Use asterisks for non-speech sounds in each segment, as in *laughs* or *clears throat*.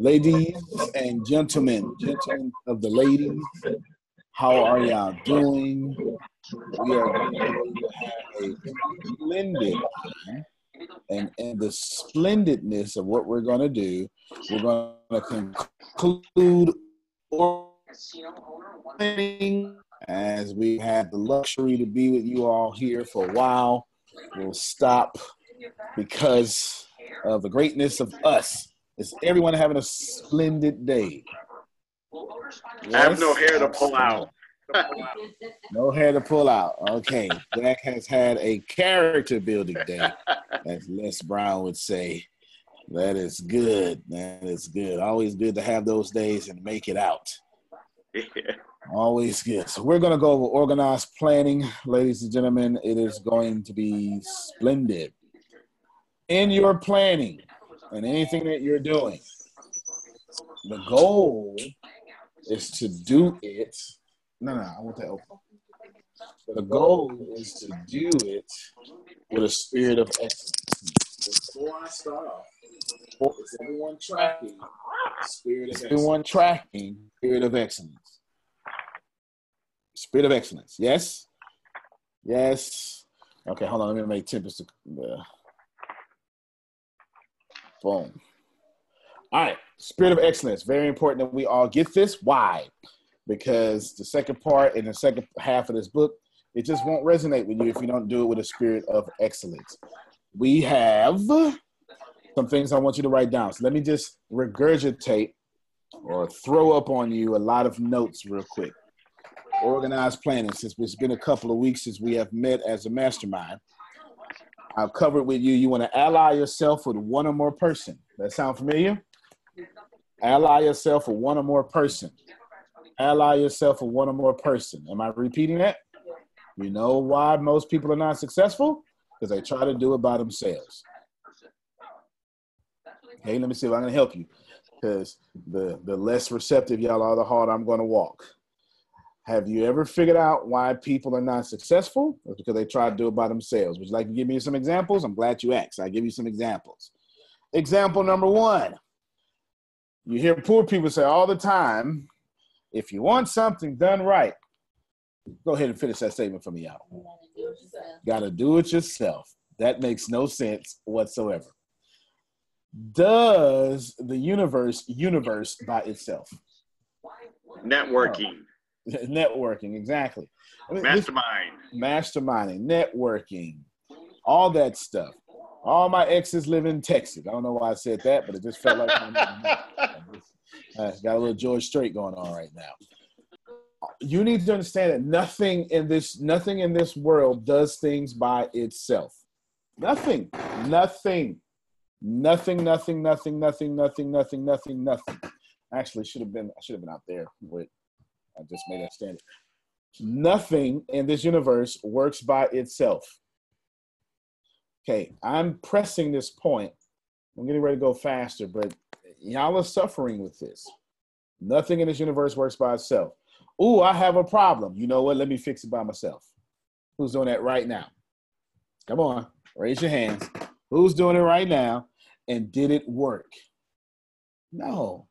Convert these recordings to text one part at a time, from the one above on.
Ladies and gentlemen, gentlemen of the ladies, how are y'all doing? We are going to have a splendid. And, and the splendidness of what we're going to do, we're going to conclude as we had the luxury to be with you all here for a while. We'll stop because of the greatness of us is everyone having a splendid day? Yes? I have no hair to pull out. no hair to pull out. Okay. Jack has had a character building day, as Les Brown would say. That is good. That is good. Always good to have those days and make it out. Yeah. Always good. So we're going to go over organized planning, ladies and gentlemen. It is going to be splendid. In your planning, and anything that you're doing. The goal is to do it. No, no, I want that open. the goal is to do it with a spirit of excellence. Before I start off, is everyone tracking? Spirit of excellence? everyone tracking spirit of excellence. Spirit of excellence. Yes. Yes. Okay, hold on. Let me make Tempest. Uh, Boom. All right, spirit of excellence. Very important that we all get this. Why? Because the second part and the second half of this book, it just won't resonate with you if you don't do it with a spirit of excellence. We have some things I want you to write down. So let me just regurgitate or throw up on you a lot of notes real quick. Organized planning. Since it's been a couple of weeks since we have met as a mastermind, I've covered with you. You want to ally yourself with one or more person. That sound familiar? Ally yourself with one or more person. Ally yourself with one or more person. Am I repeating that? You know why most people are not successful? Because they try to do it by themselves. Hey, let me see if I can help you. Because the, the less receptive y'all are, the harder I'm going to walk. Have you ever figured out why people are not successful? It's because they try to do it by themselves. Would you like to give me some examples? I'm glad you asked. I give you some examples. Example number one. You hear poor people say all the time, if you want something done right, go ahead and finish that statement for me out. Got to do it yourself. That makes no sense whatsoever. Does the universe universe by itself? Networking. *laughs* networking, exactly. Mastermind. Masterminding, networking, all that stuff. All my exes live in Texas. I don't know why I said that, but it just felt like I *laughs* uh, got a little George Strait going on right now. You need to understand that nothing in this nothing in this world does things by itself. Nothing. Nothing. Nothing, nothing, nothing, nothing, nothing, nothing, nothing, nothing. Actually, should have been I should have been out there with I just made that standard. Nothing in this universe works by itself. Okay, I'm pressing this point. I'm getting ready to go faster, but y'all are suffering with this. Nothing in this universe works by itself. Ooh, I have a problem. You know what? Let me fix it by myself. Who's doing that right now? Come on, raise your hands. Who's doing it right now? And did it work? No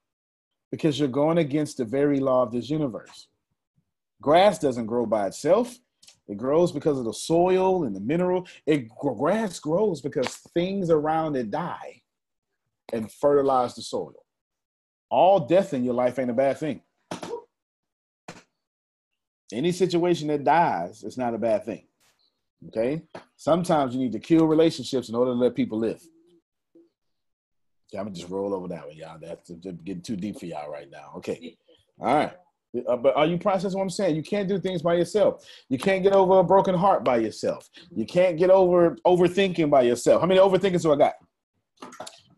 because you're going against the very law of this universe. Grass doesn't grow by itself. It grows because of the soil and the mineral. It grass grows because things around it die and fertilize the soil. All death in your life ain't a bad thing. Any situation that dies is not a bad thing. Okay? Sometimes you need to kill relationships in order to let people live. I'm gonna just roll over that one, y'all. That's getting too deep for y'all right now. Okay, all right. Uh, but are you processing what I'm saying? You can't do things by yourself. You can't get over a broken heart by yourself. You can't get over overthinking by yourself. How many overthinkers do I got?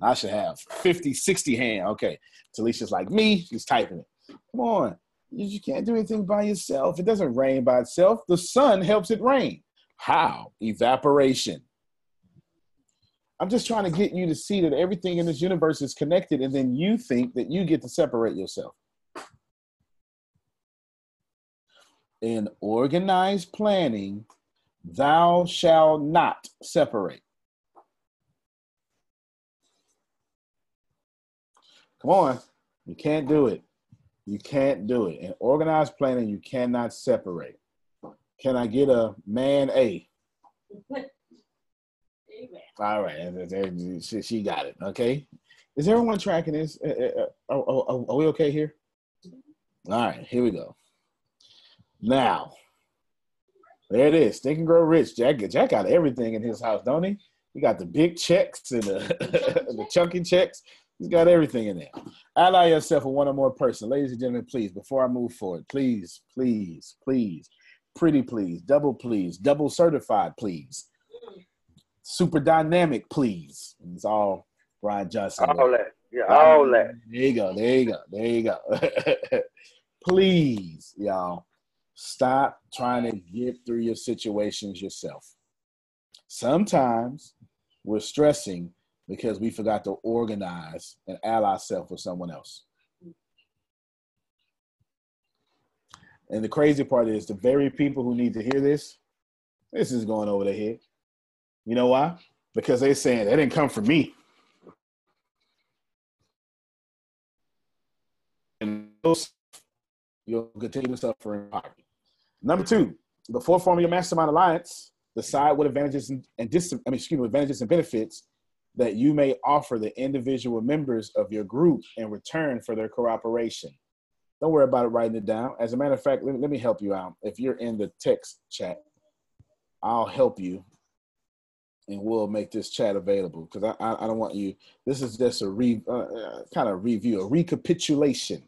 I should have 50, 60 hand. Okay. Talisha's like me. She's typing it. Come on. You can't do anything by yourself. It doesn't rain by itself. The sun helps it rain. How? Evaporation. I'm just trying to get you to see that everything in this universe is connected, and then you think that you get to separate yourself. In organized planning, thou shalt not separate. Come on. You can't do it. You can't do it. In organized planning, you cannot separate. Can I get a man A? *laughs* All right, she got it. Okay. Is everyone tracking this? Uh, uh, uh, are, are we okay here? All right, here we go. Now, there it is. Think and Grow Rich. Jack, Jack got everything in his house, don't he? He got the big checks and the, *laughs* the chunky checks. He's got everything in there. Ally yourself with one or more person. Ladies and gentlemen, please, before I move forward, please, please, please, pretty please, double please, double certified please, super dynamic please. It's all Brian Johnson. All that. Yeah, all that. There you go. There you go. There you go. *laughs* please, y'all, stop trying to get through your situations yourself. Sometimes we're stressing because we forgot to organize and ally ourselves with someone else. And the crazy part is the very people who need to hear this, this is going over their head. You know why? Because they're saying that didn't come from me. And you'll continue to suffer in poverty. Number two, before forming your mastermind alliance, decide what advantages and, and dis- I mean, excuse me, advantages and benefits that you may offer the individual members of your group in return for their cooperation. Don't worry about it writing it down. As a matter of fact, let me, let me help you out. If you're in the text chat, I'll help you and we'll make this chat available because I, I, I, don't want you. This is just a re, uh, uh, kind of review, a recapitulation.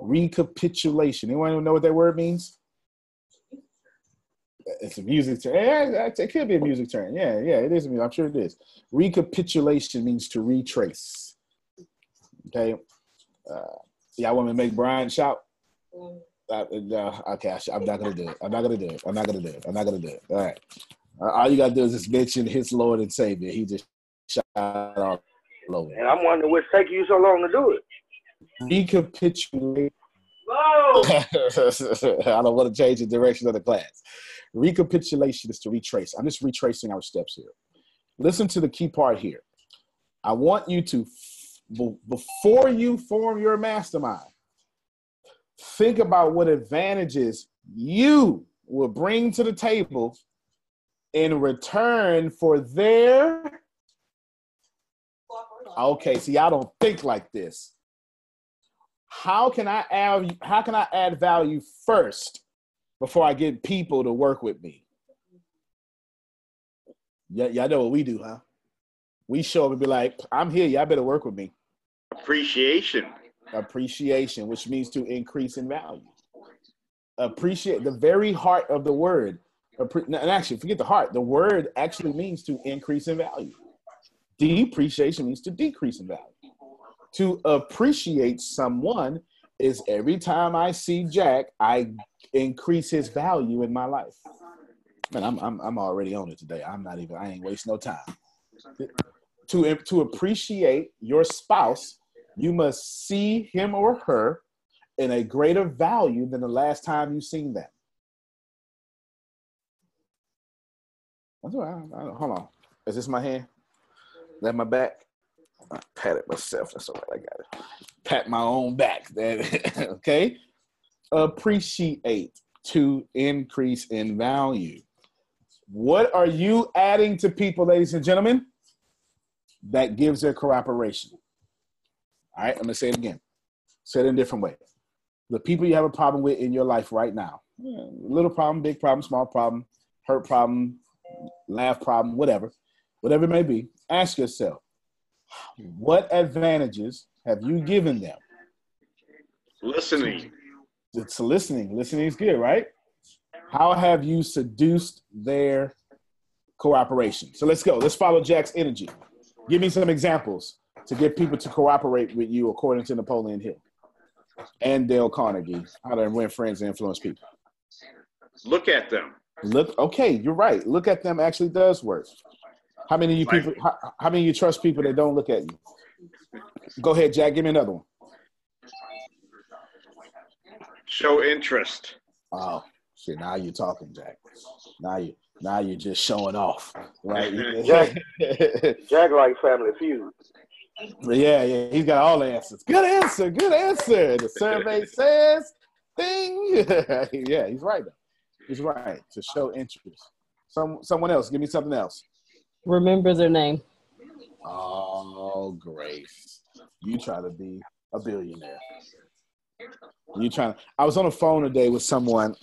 Recapitulation. Anyone know what that word means? it's a music term. Yeah, it could be a music term. Yeah, yeah, it is. I'm sure it is. Recapitulation means to retrace. Okay. Uh, y'all want me to make Brian shout? Uh, uh, okay, I am not gonna do it. I'm not gonna do it. I'm not gonna do it. I'm not gonna do it. All right. Uh, all you gotta do is just mention His Lord and Savior. He just shot all over. And I'm wondering what's taking you so long to do it. Recapitulate. Whoa. *laughs* I don't want to change the direction of the class. Recapitulation is to retrace. I'm just retracing our steps here. Listen to the key part here. I want you to, before you form your mastermind, think about what advantages you will bring to the table in return for their. Okay, see, I don't think like this. How can I add? How can I add value first before I get people to work with me. Yeah, y'all know what we do, huh? We show up and be like, I'm here, y'all better work with me. Appreciation. Appreciation, which means to increase in value. Appreciate the very heart of the word. And actually, forget the heart. The word actually means to increase in value. Depreciation means to decrease in value. To appreciate someone is every time I see Jack, I increase his value in my life. Man, I'm I'm I'm already on it today. I'm not even. I ain't waste no time. To to appreciate your spouse, you must see him or her in a greater value than the last time you seen them. That's all right. Hold on. Is this my hand? Is that my back? I pat it myself. That's all right. I got it. Pat my own back. *laughs* okay appreciate to increase in value. What are you adding to people, ladies and gentlemen, that gives their cooperation? All right, I'm gonna say it again. Say it in a different way. The people you have a problem with in your life right now, little problem, big problem, small problem, hurt problem, laugh problem, whatever, whatever it may be, ask yourself, what advantages have you given them? Listening it's listening. Listening is good, right? How have you seduced their cooperation? So let's go. Let's follow Jack's energy. Give me some examples to get people to cooperate with you according to Napoleon Hill and Dale Carnegie. How to win friends and influence people. Look at them. Look, okay, you're right. Look at them actually does work. How many of you people? How, how many of you trust people that don't look at you? Go ahead, Jack. Give me another one. Show interest. Oh, see, now you're talking, Jack. Now you now you're just showing off, right? *laughs* *laughs* Jack, Jack like Family Feud. Yeah, yeah, he's got all the answers. Good answer, good answer. The survey *laughs* says thing. yeah, he's right. He's right to show interest. Some someone else, give me something else. Remember their name. Oh, Grace, you try to be a billionaire. You trying? I was on the phone today with someone,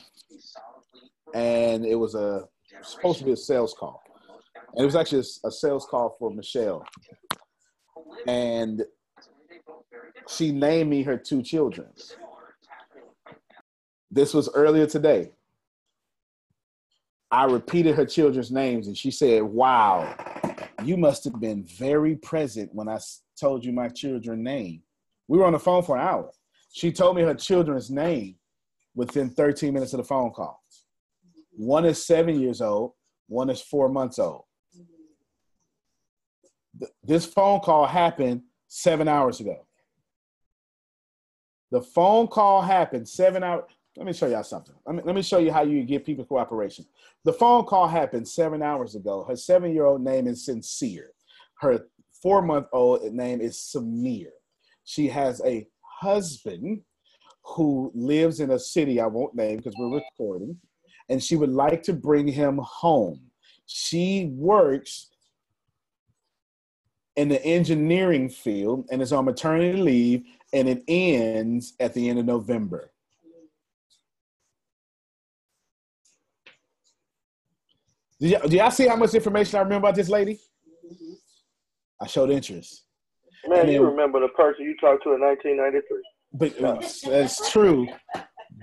and it was a supposed to be a sales call, and it was actually a, a sales call for Michelle, and she named me her two children. This was earlier today. I repeated her children's names, and she said, "Wow, you must have been very present when I told you my children's name." We were on the phone for an hour. She told me her children's name within 13 minutes of the phone call. One is seven years old, one is four months old. This phone call happened seven hours ago. The phone call happened seven hours. Let me show y'all something. Let me, let me show you how you give people cooperation. The phone call happened seven hours ago. Her seven year old name is Sincere. Her four month old name is Samir. She has a husband who lives in a city I won't name because we're recording, and she would like to bring him home. She works in the engineering field and is on maternity leave, and it ends at the end of November. Do, y- do y'all see how much information I remember about this lady? I showed interest. Man, And you remember the person you talked to in 1993. But it's, it's true.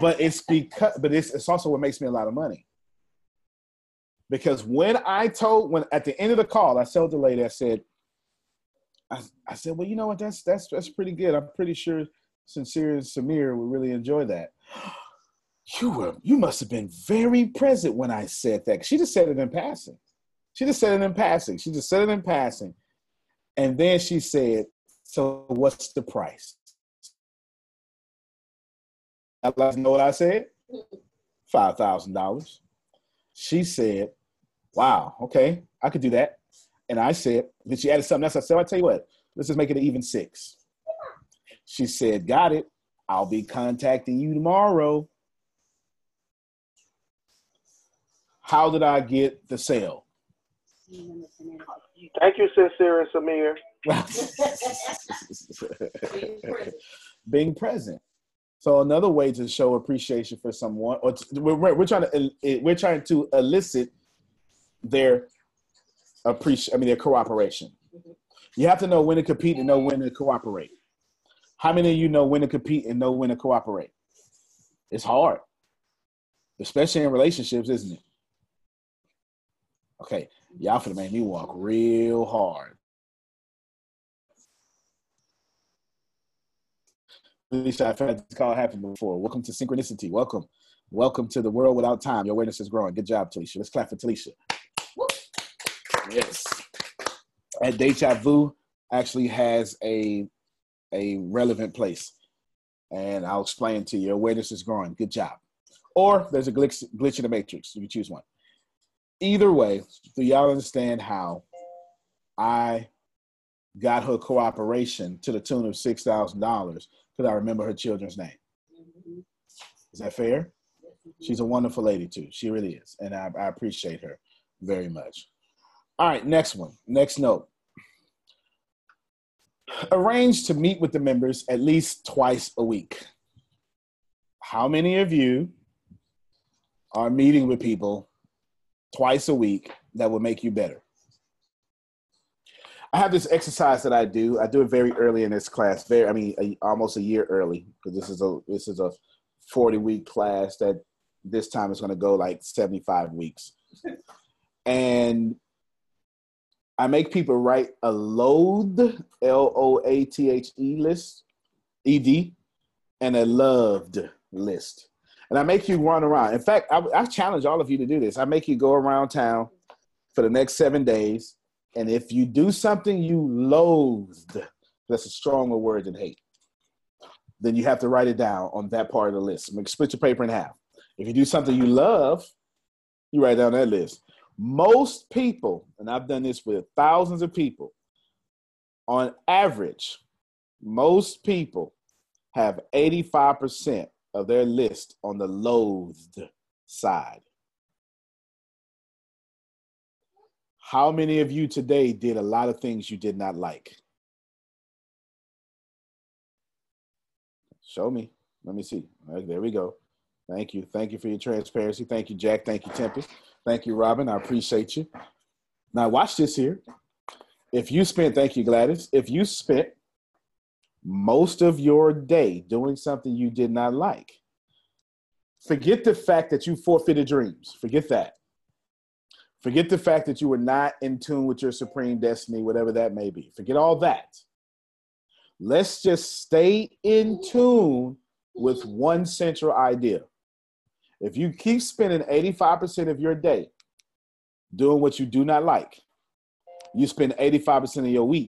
But it's because but it's it's also what makes me a lot of money. Because when I told when at the end of the call, I told the lady, I said, I, I said, well, you know what, that's that's that's pretty good. I'm pretty sure Sincere and Samir would really enjoy that. You were you must have been very present when I said that. She just said it in passing. She just said it in passing. She just said it in passing. And then she said, So what's the price? I know what I said? Five thousand dollars. She said, Wow, okay, I could do that. And I said, then she added something else. I said, I'll tell you what, let's just make it an even six. She said, Got it. I'll be contacting you tomorrow. How did I get the sale? Thank you, Sincere and Samir. *laughs* being present. So another way to show appreciation for someone, or to, we're, we're trying to eh, we're trying to elicit their appreciation. I mean, their cooperation. Mm-hmm. You have to know when to compete and know when to cooperate. How many of you know when to compete and know when to cooperate? It's hard, especially in relationships, isn't it? Okay, y'all for the man, you walk real hard. I've had this call happen before. Welcome to Synchronicity. Welcome. Welcome to the world without time. Your awareness is growing. Good job, Talisha. Let's clap for Talisha. Yes. And Deja Vu actually has a a relevant place. And I'll explain to you. Your awareness is growing. Good job. Or there's a glitch, glitch in the matrix. You can choose one. Either way, do y'all understand how I got her cooperation to the tune of six thousand dollars because I remember her children's name. Mm-hmm. Is that fair? She's a wonderful lady too. She really is, and I, I appreciate her very much. All right, next one. Next note. Arrange to meet with the members at least twice a week. How many of you are meeting with people twice a week that will make you better? I have this exercise that I do. I do it very early in this class. Very, I mean, a, almost a year early because this is a this is a forty week class that this time is going to go like seventy five weeks, and I make people write a loathe L O A T H E list, E D, and a loved list, and I make you run around. In fact, I, I challenge all of you to do this. I make you go around town for the next seven days and if you do something you loathed, that's a stronger word than hate, then you have to write it down on that part of the list. Split your paper in half. If you do something you love, you write down that list. Most people, and I've done this with thousands of people, on average, most people have 85% of their list on the loathed side. How many of you today did a lot of things you did not like? Show me. Let me see. Right, there we go. Thank you. Thank you for your transparency. Thank you, Jack. Thank you, Tempest. Thank you, Robin. I appreciate you. Now, watch this here. If you spent, thank you, Gladys. If you spent most of your day doing something you did not like, forget the fact that you forfeited dreams. Forget that. Forget the fact that you were not in tune with your supreme destiny, whatever that may be. Forget all that. Let's just stay in tune with one central idea. If you keep spending 85% of your day doing what you do not like, you spend 85% of your week.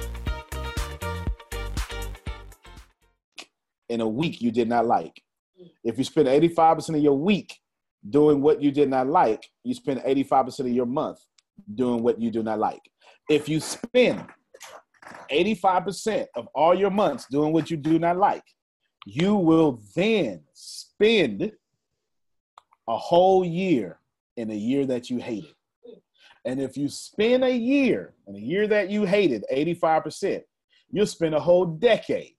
In a week you did not like. If you spend 85% of your week doing what you did not like, you spend 85% of your month doing what you do not like. If you spend 85% of all your months doing what you do not like, you will then spend a whole year in a year that you hated. And if you spend a year in a year that you hated 85%, you'll spend a whole decade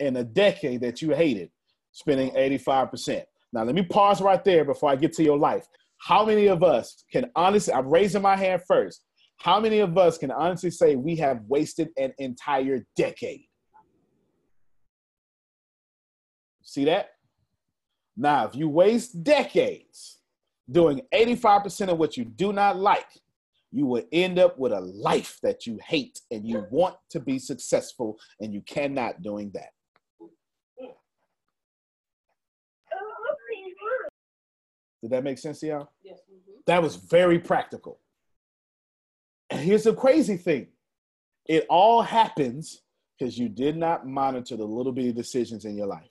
in a decade that you hated spending 85%. Now, let me pause right there before I get to your life. How many of us can honestly, I'm raising my hand first. How many of us can honestly say we have wasted an entire decade? See that? Now, if you waste decades doing 85% of what you do not like, you will end up with a life that you hate and you want to be successful and you cannot doing that. Did that make sense to y'all? Yes. mm-hmm. That was very practical. And here's the crazy thing it all happens because you did not monitor the little bitty decisions in your life.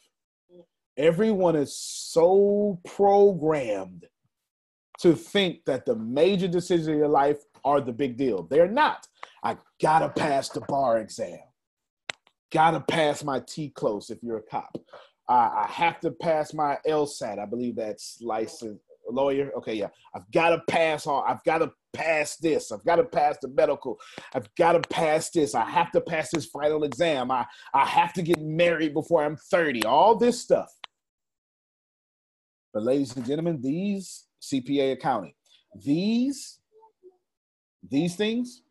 Everyone is so programmed to think that the major decisions in your life are the big deal. They're not. I gotta pass the bar exam. Gotta pass my TCOLE if you're a cop. Uh, I have to pass my LSAT. I believe that's licensed lawyer. Okay, yeah. I've got to pass all. I've got to pass this. I've got to pass the medical. I've got to pass this. I have to pass this final exam. I, I have to get married before I'm 30. All this stuff. But ladies and gentlemen, these CPA accounting, these these things,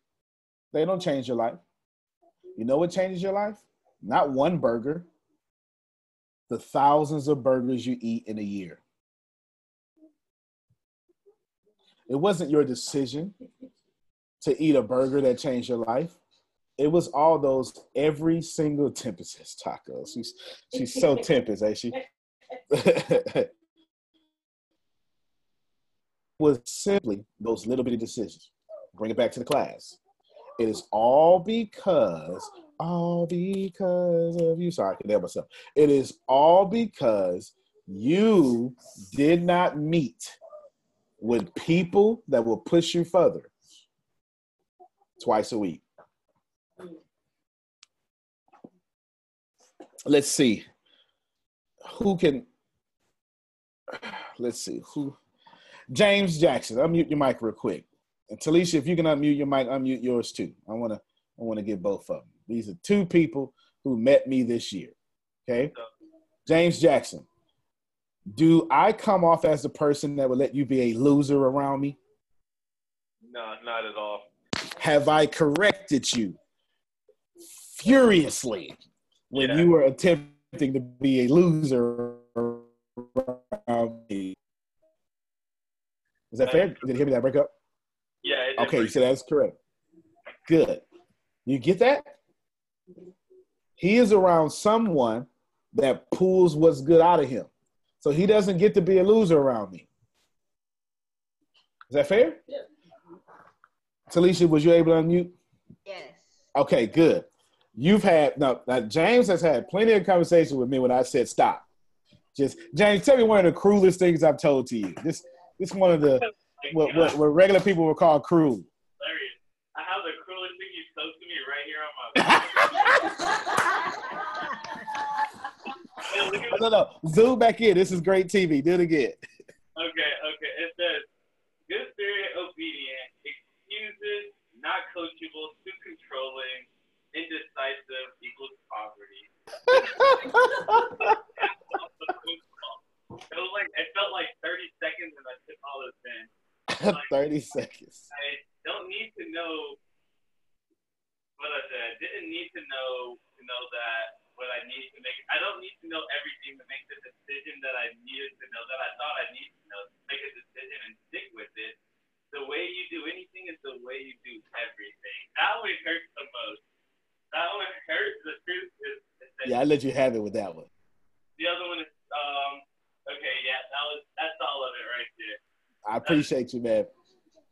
they don't change your life. You know what changes your life? Not one burger, the thousands of burgers you eat in a year. It wasn't your decision to eat a burger that changed your life. It was all those every single Tempest says tacos. She's she's so *laughs* Tempest, ain't she? *laughs* was simply those little bitty decisions. Bring it back to the class. It is all because, all because of you. Sorry, I can help myself. It is all because you did not meet with people that will push you further twice a week. Let's see. Who can let's see who James Jackson. Unmute your mic real quick. And Talisha, if you can unmute your mic, unmute yours too. I wanna I wanna get both of them. These are two people who met me this year. Okay. James Jackson. Do I come off as the person that would let you be a loser around me? No, not at all. Have I corrected you furiously when Yeah. you were attempting to be a loser around me? Is that fair? Did you hear me that break up? Yeah. Okay, so that's correct. Good. You get that? He is around someone that pulls what's good out of him. So he doesn't get to be a loser around me. Is that fair? Yeah. Talisha, was you able to unmute? Yes. Okay, good. You've had no. Now James has had plenty of conversation with me when I said stop. Just James, tell me one of the cruelest things I've told to you. This this one of the oh what, what, what regular people would call cruel. Hilarious. I have the cruelest thing you spoke to me right here on my. Hey, look at No, no, zoom back in. This is great TV. Do it again. Okay, okay. It says, good spirit, obedient, excuses, not coachable, too controlling, indecisive equals poverty. it was like it felt like 30 seconds and I took all this in. *laughs* Thirty seconds. I don't need to know what I said. I didn't need to know to know that what I need to make. I don't need to know everything to make the decision that I needed to know that I thought I needed to know to make a decision and stick with it. The way you do anything is the way you do everything. That one hurts the most. That one hurts. The truth is, is Yeah, I let you have it with that one. the other one is um. Okay, yeah, that was that's all of it right there. I appreciate you, man.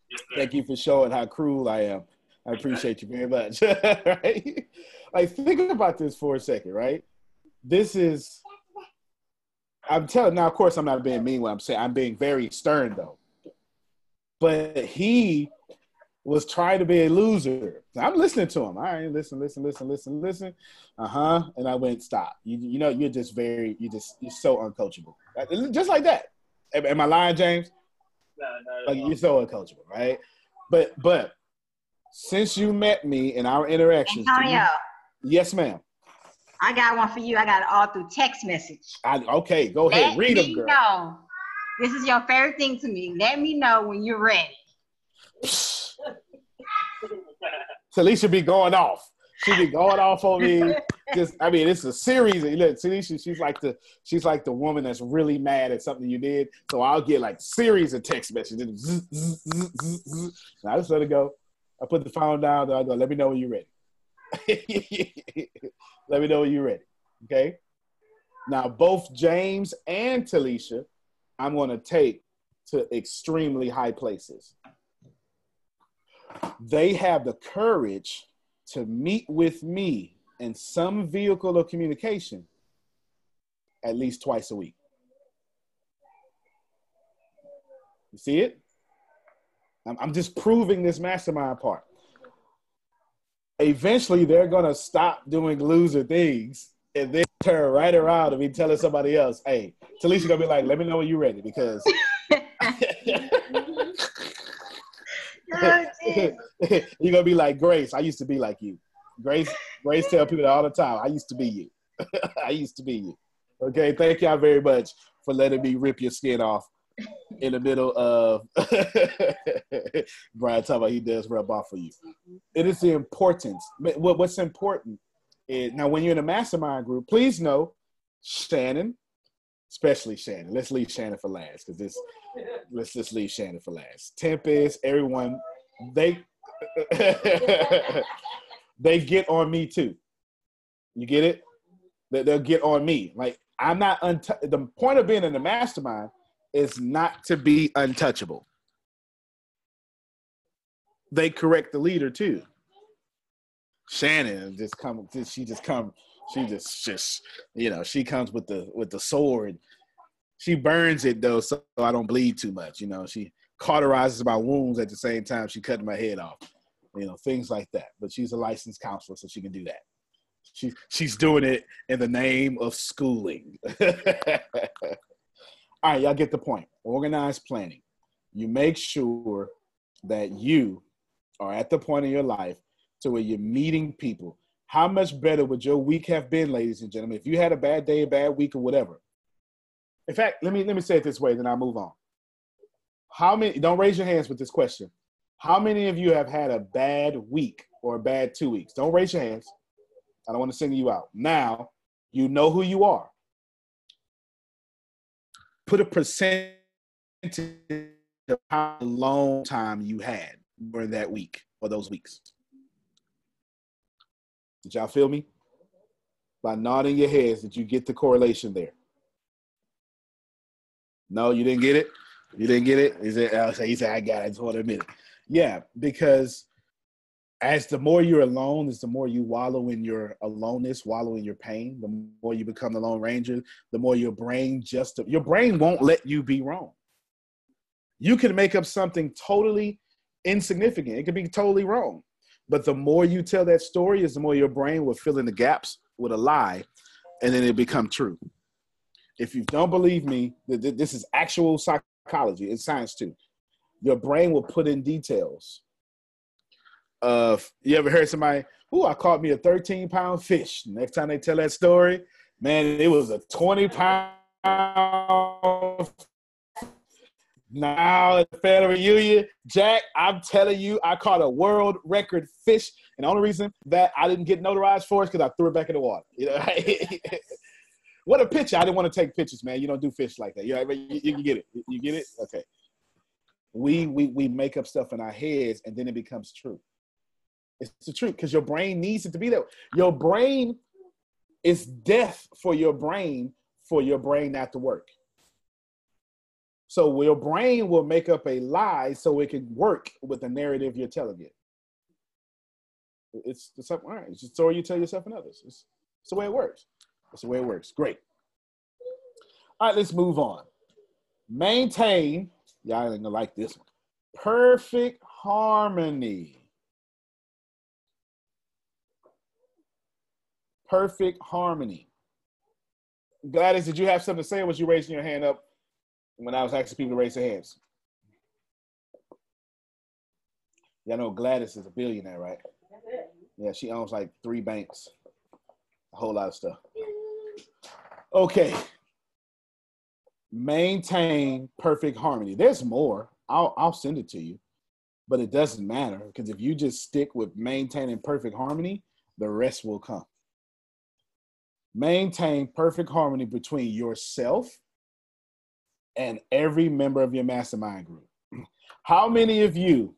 Yes. Thank you for showing how cruel I am. I appreciate you very much. *laughs* right? Like, think about this for a second, right? This is, I'm telling, now, of course, I'm not being mean when I'm saying I'm being very stern, though. But he was trying to be a loser. I'm listening to him. All right, listen, listen, listen, listen, listen. Uh huh. And I went, stop. You, you know, you're just very, you just, you're so uncoachable. Just like that. Am, am I lying, James? No, no, like no. you're so uncoachable, right? But but since you met me in our interactions, do you- Antonio, yes, ma'am. I got one for you. I got it all through text message. I, okay, go ahead, Let read them, girl. know. This is your favorite thing to me. Let me know when you're ready. *laughs* Talisha be going off. She be going off on me. *laughs* Just, I mean, it's a series. Look, Talisha, she's like the she's like the woman that's really mad at something you did. So I'll get like series of text messages. And I just let it go. I put the phone down. I go, let me know when you're ready. *laughs* let me know when you're ready. Okay. Now, both James and Talisha, I'm going to take to extremely high places. They have the courage to meet with me in some vehicle of communication at least twice a week. You see it? I'm, just proving this mastermind part. Eventually, they're going to stop doing loser things and then turn right around and be telling somebody else, hey, Talisha going to be like, let me know when you're ready because. *laughs* You're gonna be like Grace. I used to be like you. Grace, Grace tell people all the time. I used to be you. *laughs* I used to be you. Okay, thank y'all very much for letting me rip your skin off in the middle of *laughs* Brian talking about he does rub off for you. It is the importance. What's important is now when you're in a mastermind group, please know Shannon, especially Shannon. Let's leave Shannon for last because this let's just leave Shannon for last. Tempest, everyone, they *laughs* they get on me too. You get it? They, they'll get on me. Like I'm not unt- the point of being in the mastermind is not to be untouchable. They correct the leader too. Shannon just come. She just come. She just just you know she comes with the with the sword. She burns it though, so I don't bleed too much. You know, she cauterizes my wounds at the same time she cutting my head off. You know, things like that. But she's a licensed counselor, so she can do that. She she's doing it in the name of schooling. *laughs* All right, y'all get the point. Organized planning. You make sure that you are at the point in your life to where you're meeting people. How much better would your week have been, ladies and gentlemen, if you had a bad day, a bad week, or whatever? In fact, let me let me say it this way, then I'll move on. How many don't raise your hands with this question. How many of you have had a bad week or a bad two weeks? Don't raise your hands. I don't want to single you out. Now you know who you are. Put a percentage of how long time you had during that week or those weeks. Did y'all feel me? by nodding your heads did you get the correlation there? No, you didn't get it. You didn't get it. He said, uh, he said, I got it. I to admit it. Yeah, because as the more you're alone, is the more you wallow in your aloneness, wallow in your pain. The more you become the Lone Ranger, the more your brain just your brain won't let you be wrong. You can make up something totally insignificant. It could be totally wrong. But the more you tell that story, is the more your brain will fill in the gaps with a lie, and then it become true. If you don't believe me, this is actual psychology. It's science too. Your brain will put in details of you ever heard somebody, "Ooh, I caught me a 13 pound fish." Next time they tell that story, man, it was a 20 pound. Now at the family reunion, Jack, I'm telling you, I caught a world record fish, and the only reason that I didn't get notarized for is because I threw it back in the water. You know, *laughs* what a picture! I didn't want to take pictures, man. You don't do fish like that. You, you, you get it. You get it. Okay. We we we make up stuff in our heads, and then it becomes true. It's the truth because your brain needs it to be that. Your brain is death for your brain for your brain not to work. So your brain will make up a lie so it can work with the narrative you're telling it. It's, it's all right. It's the story you tell yourself and others. It's, it's the way it works. It's the way it works. Great. All right, let's move on. Maintain. Y'all ain't gonna like this one. Perfect harmony. Perfect harmony. Gladys, did you have something to say or was you raising your hand up when I was asking people to raise their hands? Y'all know Gladys is a billionaire, right? Yeah, she owns like three banks, a whole lot of stuff. Okay. Maintain perfect harmony. There's more. I'll, I'll send it to you, but it doesn't matter because if you just stick with maintaining perfect harmony, the rest will come maintain perfect harmony between yourself and every member of your mastermind group. *clears throat* How many of you,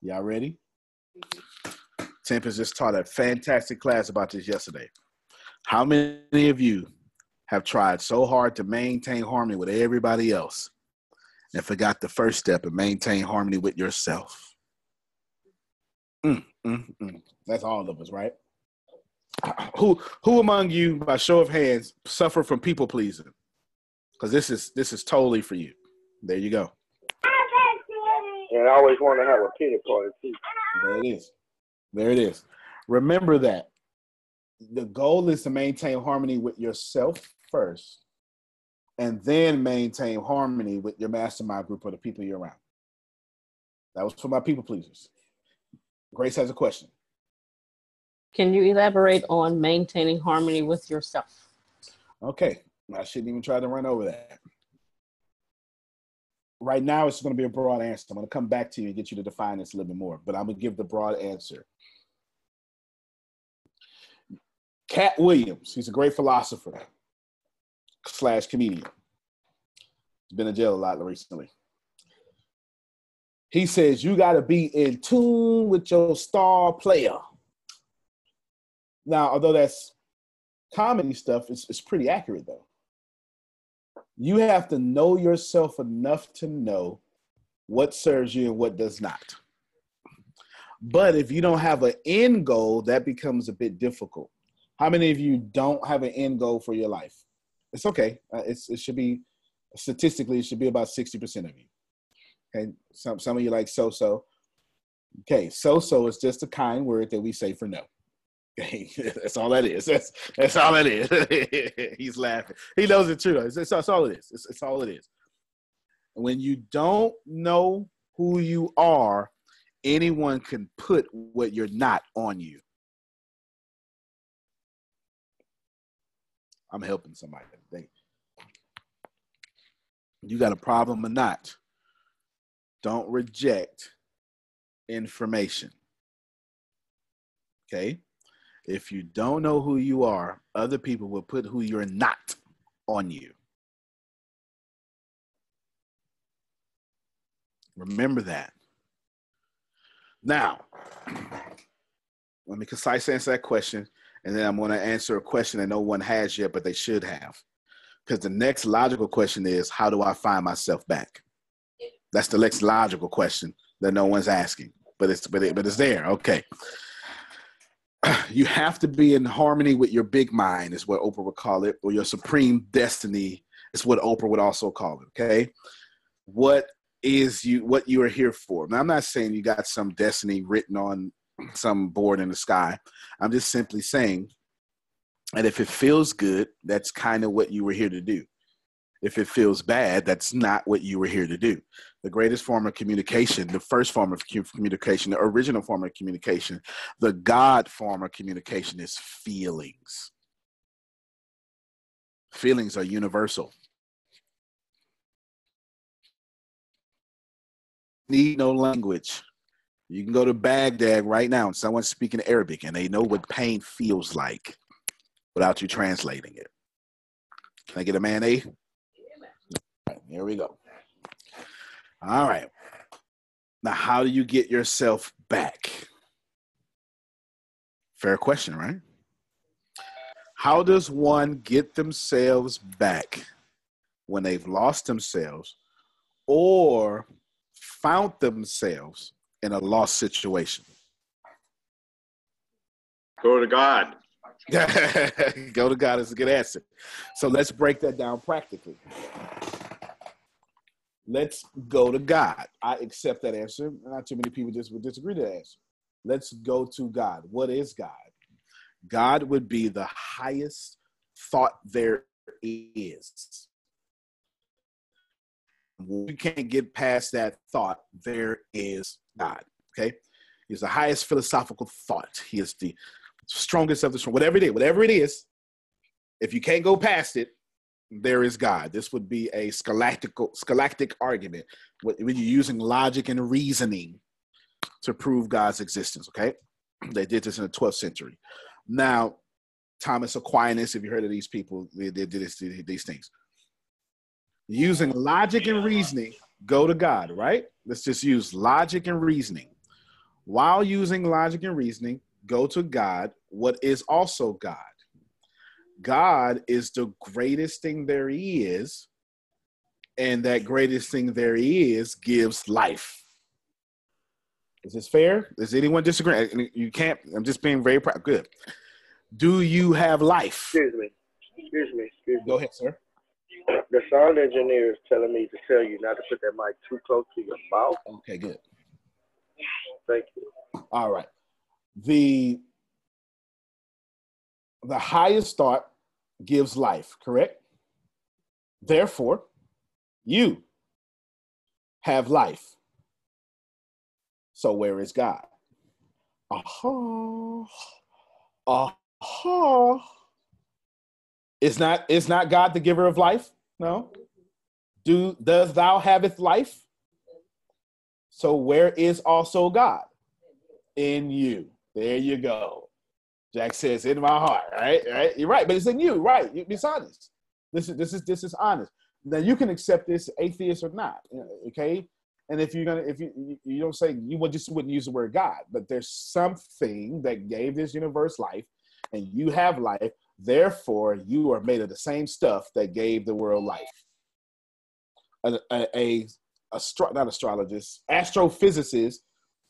y'all ready? Tempest just taught a fantastic class about this yesterday. How many of you have tried so hard to maintain harmony with everybody else and forgot the first step and maintain harmony with yourself? Mm, mm, mm. That's all of us, right? Who who among you, by show of hands, suffer from people pleasing? Because this is this is totally for you. There you go. And I always want to have a pity party too. There it is. There it is. Remember that the goal is to maintain harmony with yourself first, and then maintain harmony with your mastermind group or the people you're around. That was for my people pleasers. Grace has a question. Can you elaborate on maintaining harmony with yourself? Okay, I shouldn't even try to run over that. Right now, it's going to be a broad answer. I'm going to come back to you and get you to define this a little bit more, but I'm going to give the broad answer. Katt Williams, he's a great philosopher slash comedian. He's been in jail a lot recently. He says you got to be in tune with your star player. Now, although that's comedy stuff, it's, it's pretty accurate though. You have to know yourself enough to know what serves you and what does not. But if you don't have an end goal, that becomes a bit difficult. How many of you don't have an end goal for your life? It's okay. Uh, it's, it should be statistically, it should be about 60% of you. Okay. Some, some of you like so so. Okay. So so is just a kind word that we say for no. *laughs* that's all that is. That's that's all that is. *laughs* He's laughing. He knows it too. It's, it's, that's all it is. It's, it's all it is. When you don't know who you are, anyone can put what you're not on you. I'm helping somebody. They, you got a problem or not? Don't reject information. Okay? If you don't know who you are, other people will put who you're not on you. Remember that. Now, let me concise answer that question, and then I'm going to answer a question that no one has yet, but they should have. Because the next logical question is, how do I find myself back? That's the next logical question that no one's asking, but it's but it, but it's there. Okay. *clears throat* You have to be in harmony with your big mind, is what Oprah would call it, or your supreme destiny is what Oprah would also call it. Okay. What is you what you are here for? Now I'm not saying you got some destiny written on *clears throat* some board in the sky. I'm just simply saying and if it feels good, that's kind of what you were here to do. If it feels bad, that's not what you were here to do. The greatest form of communication, the first form of communication, the original form of communication, the God form of communication is feelings. Feelings are universal. Need no language. You can go to Baghdad right now and someone's speaking Arabic and they know what pain feels like without you translating it. Can I get a man A? Right, here we go. All right. Now, how do you get yourself back? Fair question, right? How does one get themselves back when they've lost themselves or found themselves in a lost situation? Go to God. *laughs* Go to God is a good answer. So let's break that down practically. Let's go to God. I accept that answer. Not too many people just would disagree to that answer. Let's go to God. What is God? God would be the highest thought there is. We can't get past that thought. There is God. Okay. He's the highest philosophical thought. He is the strongest of the strong, whatever it is, whatever it is, if you can't go past it, there is God. This would be a scholastical scholastic argument when you're using logic and reasoning to prove God's existence. Okay, *clears throat* they did this in the 12th century. Now, Thomas Aquinas, if you heard of these people, they, they did this, these things. Using logic and reasoning, go to God. Right? Let's just use logic and reasoning. While using logic and reasoning, go to God, what is also God. God is the greatest thing there is, and that greatest thing there is gives life. Is this fair? Does anyone disagree? You can't. I'm just being very proud. Good. Do you have life? Excuse me. Excuse me. Excuse me. Go ahead, sir. The sound engineer is telling me to tell you not to put that mic too close to your mouth. Okay, good. Thank you. All right. The the highest thought gives life, correct? Therefore, you have life. So where is God? Aha. Aha. Is not is not God the giver of life? No. Do does thou haveth life? So where is also God? In you. There you go. Jack says, "In my heart." Right, right. You're right, but it's in you. Right. It's honest. This is this is this is honest. Now you can accept this, atheist or not. Okay. And if you're gonna, if you you don't say you would just wouldn't use the word God, but there's something that gave this universe life, and you have life. Therefore, you are made of the same stuff that gave the world life. A, a, a astro- not astrologist, astrophysicist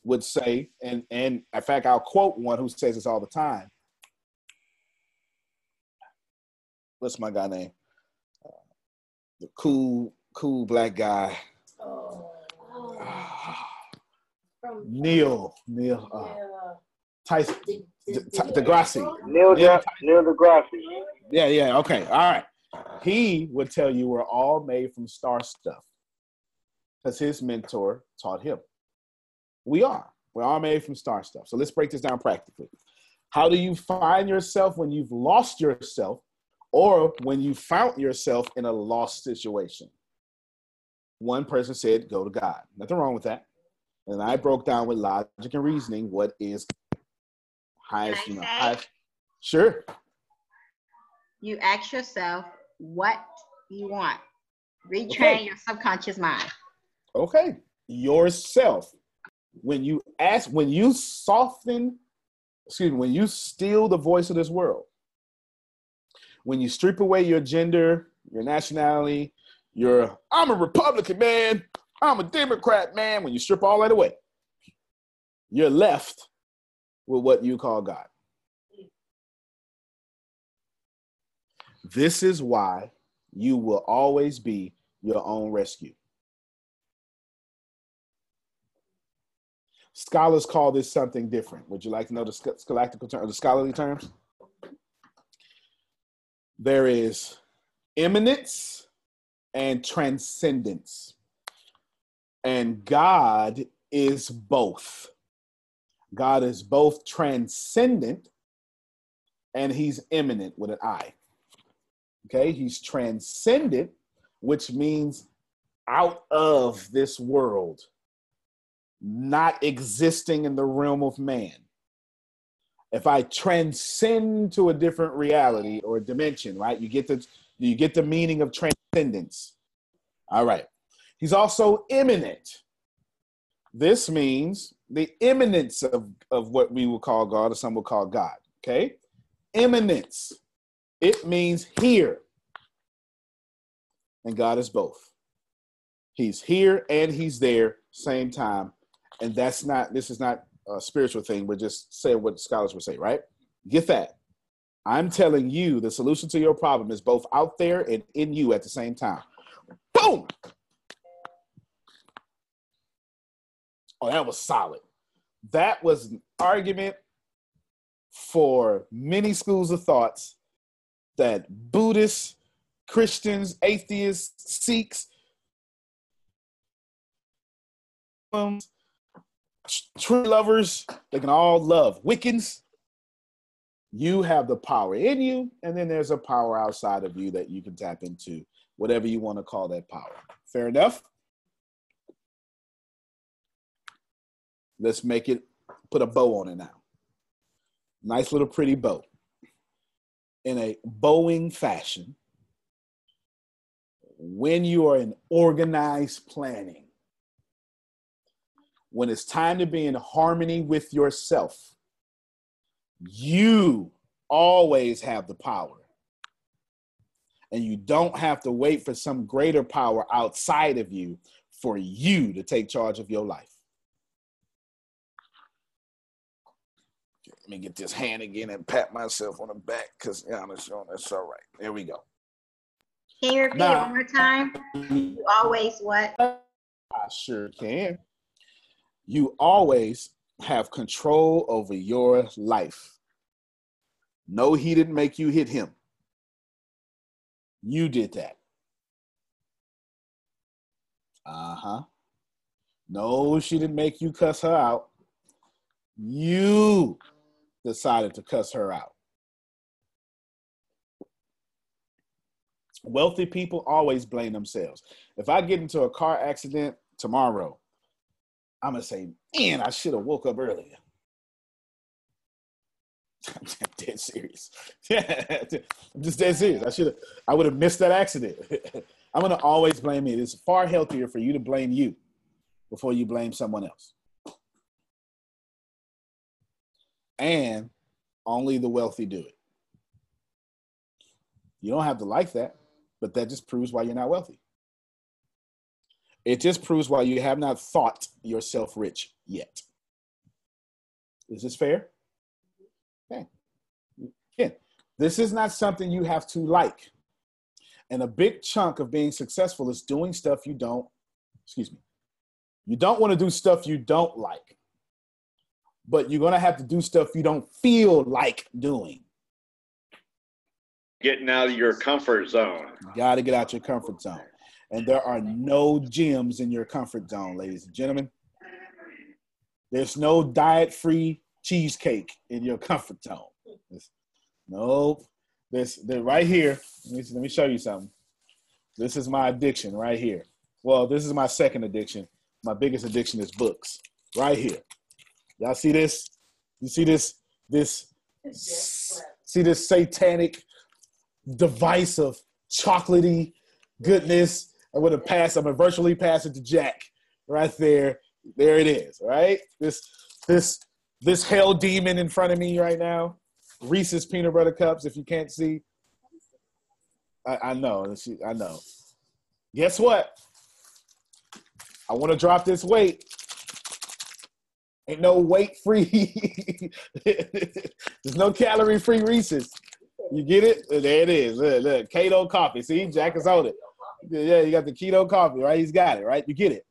would say, and and in fact, I'll quote one who says this all the time. What's my guy name? Uh, the cool, cool black guy. Neil, Neil, uh, Tyson, De- De- Degrassi. Neil, Neil De- Neil deGrasse. Yeah, yeah, okay, all right. He would tell you we're all made from star stuff because his mentor taught him. We are. We're all made from star stuff. So let's break this down practically. How do you find yourself when you've lost yourself or when you found yourself in a lost situation? One person said, go to God. Nothing wrong with that. And I broke down with logic and reasoning what is highest, you know, highest. Sure. You ask yourself what you want. Retrain Okay. your subconscious mind. Okay. Yourself. When you ask, when you soften, excuse me, when you steal the voice of this world, when you strip away your gender, your nationality, your I'm a Republican man, I'm a Democrat man, when you strip all that away, you're left with what you call God. This is why you will always be your own rescue. Scholars call this something different. Would you like to know the scholastical term, the scholarly terms? There is immanence and transcendence. And God is both. God is both transcendent and he's immanent with an I. Okay, he's transcendent, which means out of this world, not existing in the realm of man. If I transcend to a different reality or dimension, right? You get the you get the meaning of transcendence. All right. He's also immanent. This means the immanence of, of what we will call God or some will call God. Okay? Immanence. It means here. And God is both. He's here and he's there, same time. And that's not, this is not a spiritual thing. We're just saying what scholars would say, right? Get that. I'm telling you the solution to your problem is both out there and in you at the same time. Boom! Oh, that was solid. That was an argument for many schools of thoughts that Buddhists, Christians, atheists, Sikhs, tree lovers, they can all love. Wiccans, you have the power in you, and then there's a power outside of you that you can tap into, whatever you want to call that power. Fair enough? Let's make it, put a bow on it now. Nice little pretty bow. In a bowing fashion, when you are in organized planning, when it's time to be in harmony with yourself, you always have the power. And you don't have to wait for some greater power outside of you for you to take charge of your life. Let me get this hand again and pat myself on the back because yeah, that's, all right. There we go. Can you repeat now, it one more time? You always what? I sure can. You always have control over your life. No, he didn't make you hit him. You did that. Uh huh. No, she didn't make you cuss her out. You decided to cuss her out. Wealthy people always blame themselves. If I get into a car accident tomorrow, I'm gonna say, man, I should have woke up earlier. *laughs* I'm dead serious. *laughs* I'm just dead serious. I should have. I would have missed that accident. *laughs* I'm gonna always blame me. It's far healthier for you to blame you before you blame someone else. And only the wealthy do it. You don't have to like that, but that just proves why you're not wealthy. It just proves why you have not thought yourself rich yet. Is this fair? Okay. Again, this is not something you have to like. And a big chunk of being successful is doing stuff you don't, excuse me, you don't want to do stuff you don't like, but you're going to have to do stuff you don't feel like doing. Getting out of your comfort zone. You got to get out your comfort zone. And there are no gyms in your comfort zone, ladies and gentlemen. There's no diet free cheesecake in your comfort zone. There's, nope. This they're right here. Let me, let me show you something. This is my addiction right here. Well, this is my second addiction. My biggest addiction is books. Right here. Y'all see this? You see this? This see this satanic device of chocolatey goodness. I'm gonna pass. I'm gonna virtually pass it to Jack right there. There it is. Right. This this this hell demon in front of me right now, Reese's peanut butter cups. If you can't see, I, I know. I know. Guess what? I want to drop this weight. Ain't no weight free. *laughs* There's no calorie free Reese's. You get it? There it is. Look, look. Keto coffee. See, Jack is on it. Yeah, you got the keto coffee, right? He's got it, right? You get it.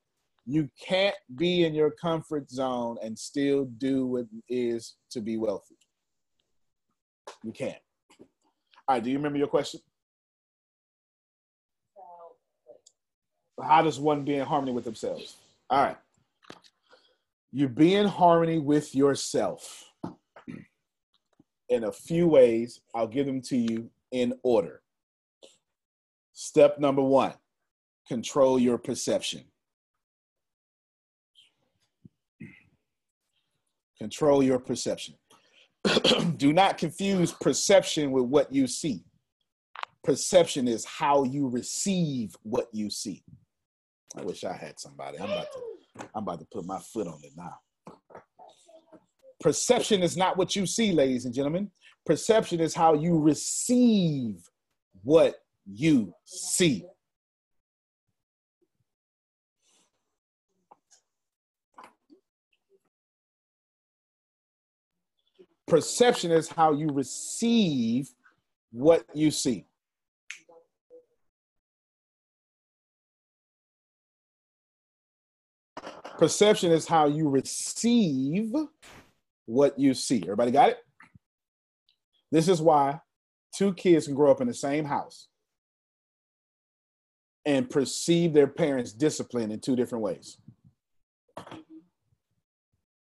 You can't be in your comfort zone and still do what is to be wealthy. You can't. All right, do you remember your question? How does one be in harmony with themselves? All right. You be in harmony with yourself in a few ways. I'll give them to you in order. Step number one control your perception. Control your perception. *clears throat* Do not confuse perception with what you see. Perception is how you receive what you see. I wish I had somebody. I'm about to I'm about to put my foot on it now. Perception is not what you see, ladies and gentlemen. Perception is how you receive what you see. Perception is how you receive what you see. Perception is how you receive what you see. Everybody got it? This is why two kids can grow up in the same house and perceive their parents' discipline in two different ways.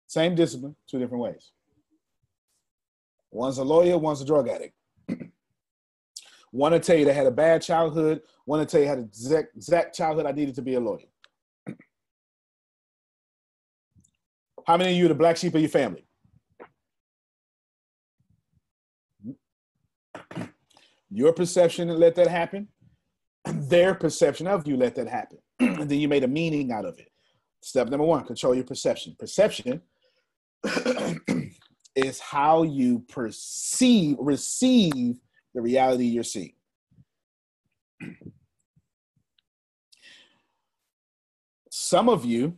Same discipline, two different ways. One's a lawyer, one's a drug addict. *clears throat* one to tell you they had a bad childhood, one to tell you had a exact, exact childhood, I needed to be a lawyer. *clears throat* How many of you are the black sheep of your family? *clears throat* Your perception let that happen. *clears throat* Their perception of you let that happen. *clears throat* and then you made a meaning out of it. Step number one, control your perception. Perception *clears throat* is how you perceive, receive the reality you're seeing. Some of you,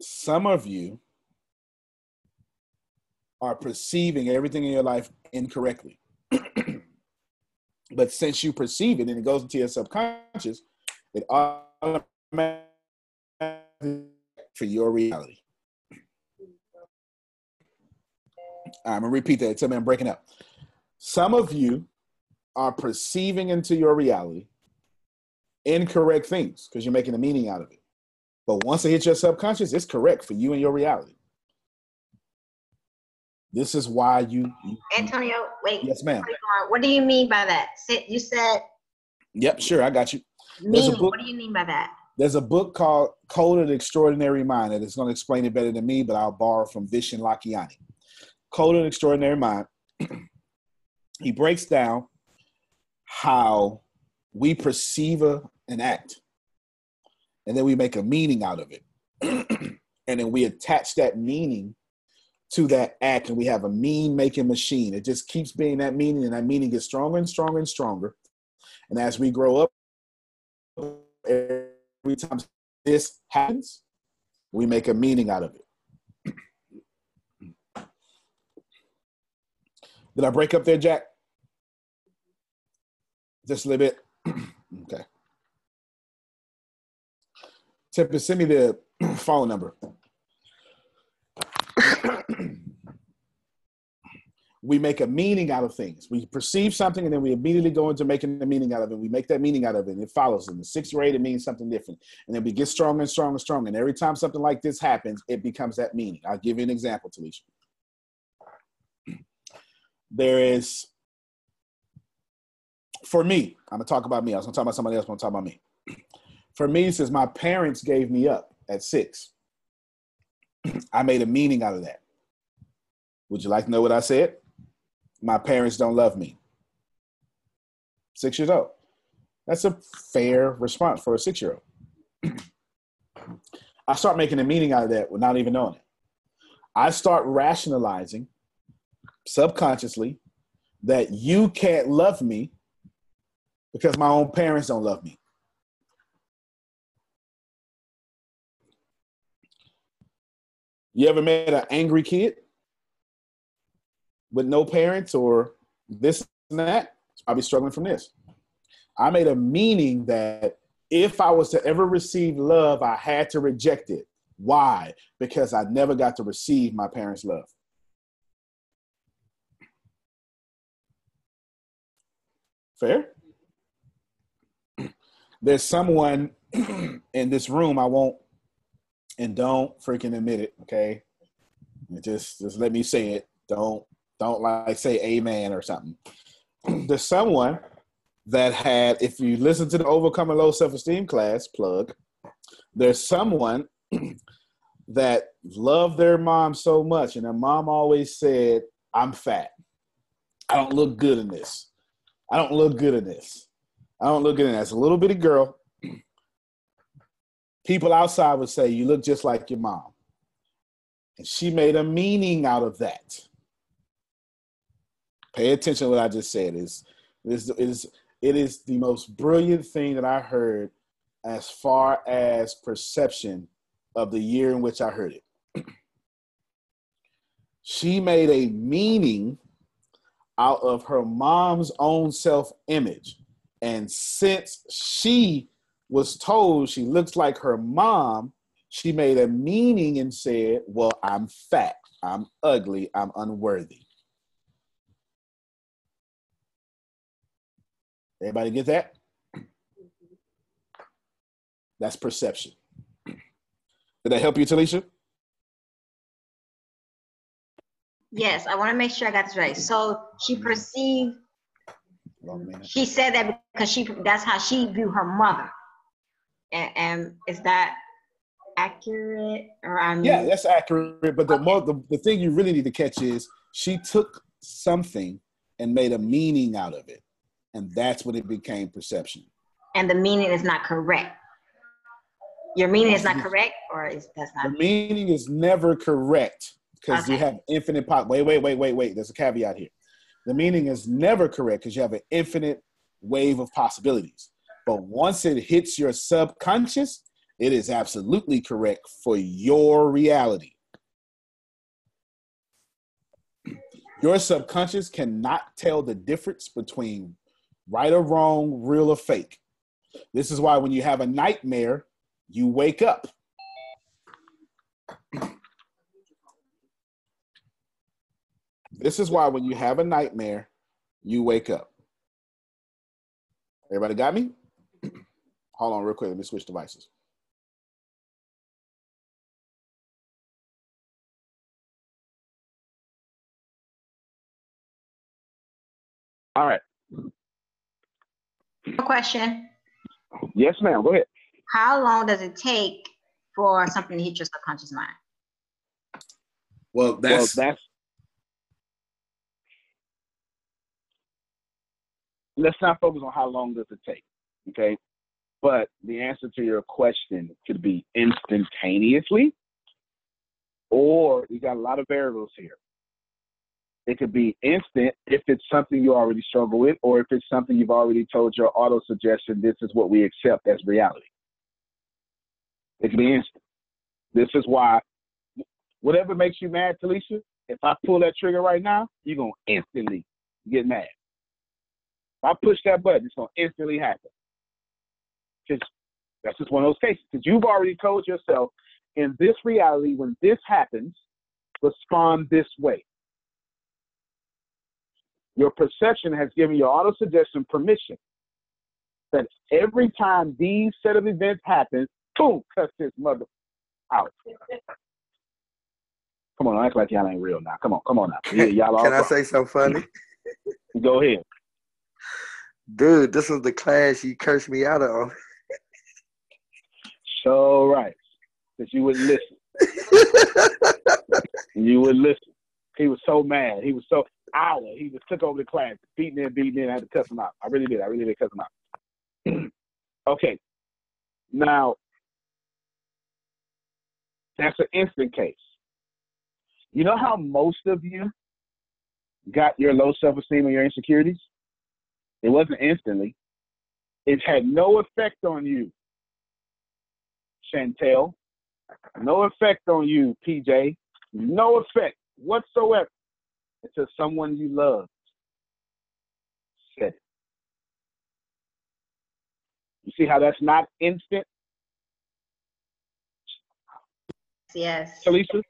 some of you are perceiving everything in your life incorrectly. But since you perceive it and it goes into your subconscious, it automatically for your reality. I'm gonna repeat that. Tell me I'm breaking up. Some of you are perceiving into your reality incorrect things because you're making a meaning out of it. But once it hits your subconscious, it's correct for you and your reality. This is why you. you Antonio, wait. yes, ma'am. before you go on, What do you mean by that? You said Yep, sure, I got you. Meaning. book- What do you mean by that? There's a book called Code of the Extraordinary Mind that is going to explain it better than me, but I'll borrow from Vishen Lakhiani. Code of the Extraordinary Mind. *clears throat* he breaks down how we perceive a, an act, and then we make a meaning out of it, *clears throat* and then we attach that meaning to that act, and we have a mean making machine. It just keeps being that meaning, and that meaning gets stronger and stronger and stronger. And as we grow up, every time this happens, we make a meaning out of it. Did I break up there, Jack? Just a little bit. *clears throat* okay. Tipper, send me the *clears throat* phone number. *coughs* *clears throat* we make a meaning out of things. We perceive something and then we immediately go into making the meaning out of it. We make that meaning out of it and it follows. In the sixth grade, it means something different. And then we get stronger and stronger and stronger. And every time something like this happens, it becomes that meaning. I'll give you an example, Talisha. There is, for me, I'm gonna talk about me. I was gonna talk about somebody else, but I'm gonna talk about me. For me, since my parents gave me up at six, *clears throat* I made a meaning out of that. Would you like to know what I said? My parents don't love me. Six years old. That's a fair response for a six year old. *clears throat* I start making a meaning out of that without even knowing it. I start rationalizing subconsciously that you can't love me because my own parents don't love me. You ever met an angry kid with no parents or this and that? It's probably struggling from this. I made a meaning that if I was to ever receive love, I had to reject it. Why? Because I never got to receive my parents' love. Fair? There's someone *clears throat* in this room I won't and don't freaking admit it, okay? Just just let me say it. Don't don't like say amen or something. *clears throat* There's someone that had, if you listen to the Overcoming Low Self Esteem class plug, there's someone *clears throat* that loved their mom so much, and their mom always said, I'm fat. I don't look good in this. I don't look good in this. I don't look good in this. A little bitty girl. *clears throat* People outside would say, You look just like your mom. And she made a meaning out of that. Pay attention to what I just said. Is is is it is the most brilliant thing that I heard as far as perception of the year in which I heard it. *clears throat* she made a meaning out of her mom's own self image. And since she was told she looks like her mom, she made a meaning and said, Well, I'm fat, I'm ugly, I'm unworthy. Everybody get that? That's perception. Did that help you, Talisha? Yes, I want to make sure I got this right. So she mm-hmm. perceived, she said that because she that's how she viewed her mother. And, and is that accurate? Or I mean, yeah, that's accurate. But the, okay. more, the the thing you really need to catch is she took something and made a meaning out of it, and that's when it became perception. And the meaning is not correct. Your meaning is not correct, or is that's not? The meaning is never correct because okay. you have infinite pop. Wait, wait, wait, wait, wait. There's a caveat here. The meaning is never correct because you have an infinite wave of possibilities. But once it hits your subconscious, it is absolutely correct for your reality. Your subconscious cannot tell the difference between right or wrong, real or fake. This is why when you have a nightmare, you wake up. This is why when you have a nightmare, you wake up. Everybody got me? *clears throat* Hold on, real quick. Let me switch devices. All right. Question. Yes, ma'am. Go ahead. How long does it take for something to hit your subconscious mind? Well, that's well, that's let's not focus on how long does it take, okay? But the answer to your question could be instantaneously, or you got a lot of variables here. It could be instant if it's something you already struggle with, or if it's something you've already told your auto suggestion, this is what we accept as reality. It can be instant. This is why, whatever makes you mad, Talisha, if I pull that trigger right now, you're going to instantly get mad. If I push that button, it's gonna instantly happen. Because that's just one of those cases. Because you've already told yourself, in this reality, when this happens, respond this way. Your perception has given your auto suggestion permission that every time these set of events happen, boom, cuss this mother out. Come on, act like y'all ain't real now. Come on, come on now. Yeah, Y'all Can I say something funny? *laughs* Go ahead. Dude, this is the class you cursed me out of. so right. Because you wouldn't listen. *laughs* you would listen. He was so mad. He was so hour. He just took over the class, beating in, beating in. I had to cuss him out. I really did. I really did cuss him out. *clears throat* okay. Now, that's an instant case. You know how most of you got your low self esteem and your insecurities? It wasn't instantly. It had no effect on you, Chantel. No effect on you, PJ. No effect whatsoever until someone you love said it. You see how that's not instant, Yes. Talisha?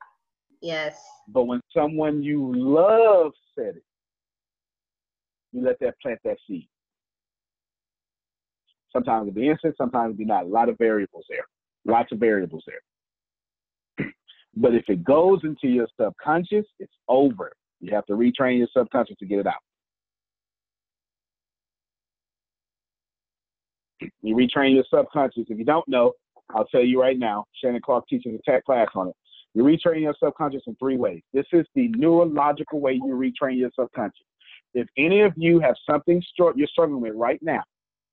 Yes. But when someone you love said it, you let that plant that seed. Sometimes it'll be instant, sometimes it'll be not. A lot of variables there. Lots of variables there. *clears throat* but if it goes into your subconscious, it's over. You have to retrain your subconscious to get it out. You retrain your subconscious. If you don't know, I'll tell you right now. Shannon Clark teaches a tech class on it. You retrain your subconscious in three ways. This is the neurological way you retrain your subconscious. If any of you have something you're struggling with right now,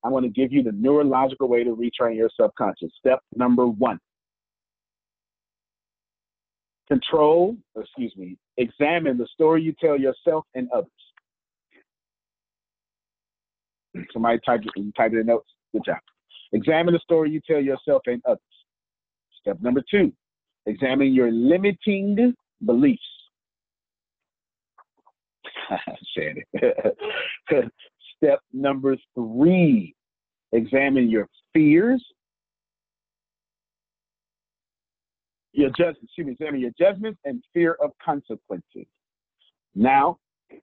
I'm going to give you the neurological way to retrain your subconscious. Step number one control, excuse me, examine the story you tell yourself and others. Somebody type it, type it in notes. Good job. Examine the story you tell yourself and others. Step number two, examine your limiting beliefs. *laughs* It. *laughs* Step number three, examine your fears. Your judgment, excuse me, your judgments and fear of consequences. Now,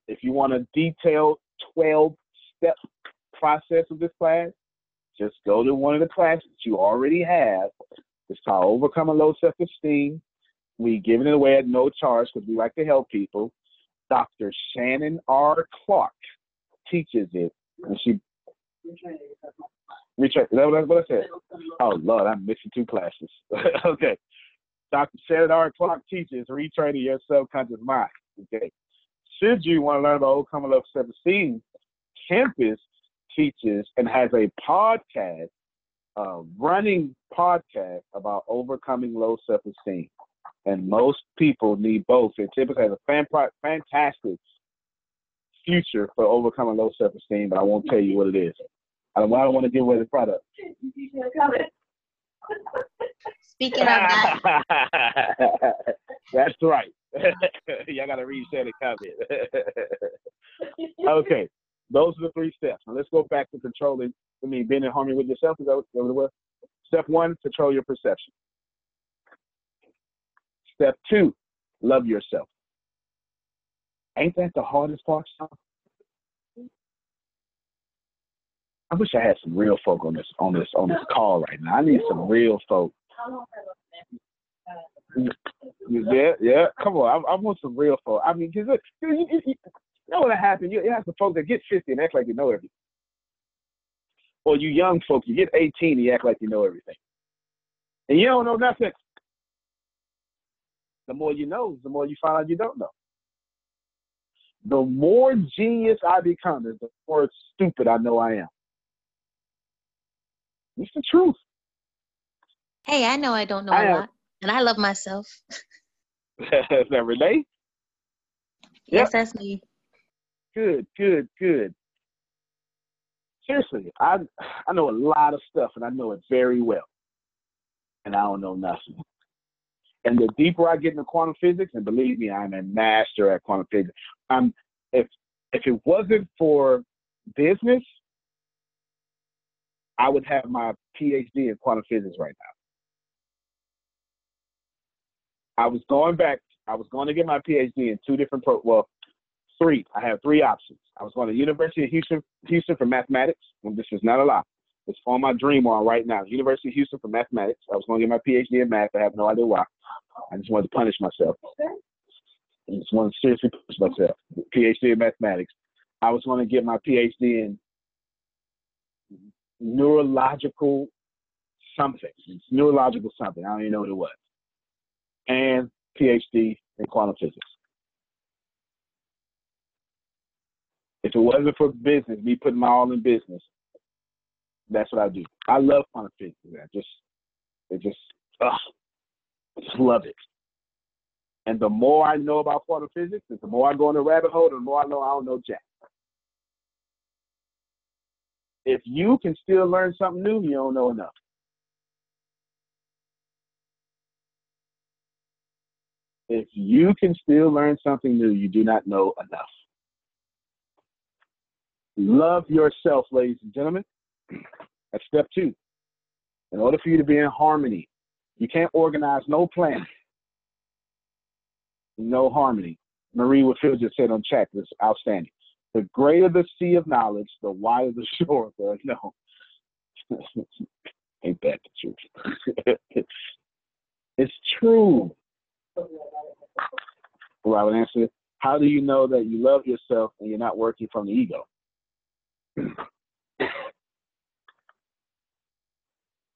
if you want a detailed 12 step process of this class, just go to one of the classes you already have. It's called Overcoming Low Self Esteem. We giving it away at no charge because we like to help people. Dr. Shannon R. Clark teaches it, and she retrain. Is that what I said? Oh Lord, I'm missing two classes. *laughs* okay. Dr. Shannon R. Clark teaches retraining your subconscious mind. Okay. Should you want to learn about overcoming low self-esteem, campus teaches and has a podcast, uh, running podcast about overcoming low self esteem. And most people need both. It typically has a fan, fantastic future for overcoming low self esteem, but I won't tell you what it is. I don't, I don't want to give away the product. Speaking of that, *laughs* that's right. *laughs* Y'all got to read the comment. *laughs* okay, those are the three steps. Now let's go back to controlling, I mean, being in harmony with yourself. Is that what? Step one, control your perception. Step two, love yourself. Ain't that the hardest part, I wish I had some real folk on this on this on this call right now. I need some real folk. Yeah, yeah. Come on, I, I want some real folk. I mean, because you, you, you, you know what happened? You, you have some folks that get 50 and act like you know everything. Or you young folks, you get 18 and you act like you know everything. And you don't know nothing. The more you know, the more you find out you don't know. The more genius I become is the more stupid I know I am. It's the truth. Hey, I know I don't know I a am- lot, and I love myself. *laughs* Is that? Yes, that's me. Good, good, good. Seriously, I I know a lot of stuff and I know it very well. And I don't know nothing. And the deeper I get into quantum physics, and believe me, I'm a master at quantum physics. I'm if if it wasn't for business, I would have my PhD in quantum physics right now. I was going back. I was going to get my PhD in two different pro. Well, three. I have three options. I was going to University of Houston, Houston for mathematics. And this is not a lie. It's on my dream on right now. University of Houston for mathematics. I was going to get my PhD in math. I have no idea why. I just wanted to punish myself. I just wanted to seriously punish myself. PhD in mathematics. I was going to get my PhD in neurological something. It's neurological something. I don't even know what it was. And PhD in quantum physics. If it wasn't for business, me putting my all in business, that's what I do. I love quantum physics. I just, it just, ugh, I just love it. And the more I know about quantum physics, the more I go in the rabbit hole, the more I know I don't know jack. If you can still learn something new, you don't know enough. If you can still learn something new, you do not know enough. Love yourself, ladies and gentlemen. *clears throat* That's step two. In order for you to be in harmony, you can't organize no plan, no harmony. Marie Whitfield just said on chat, this outstanding. The greater the sea of knowledge, the wider the *laughs* shore of no. *laughs* Ain't that the truth? *laughs* it's true. Well, I would answer, how do you know that you love yourself and you're not working from the ego? *clears throat*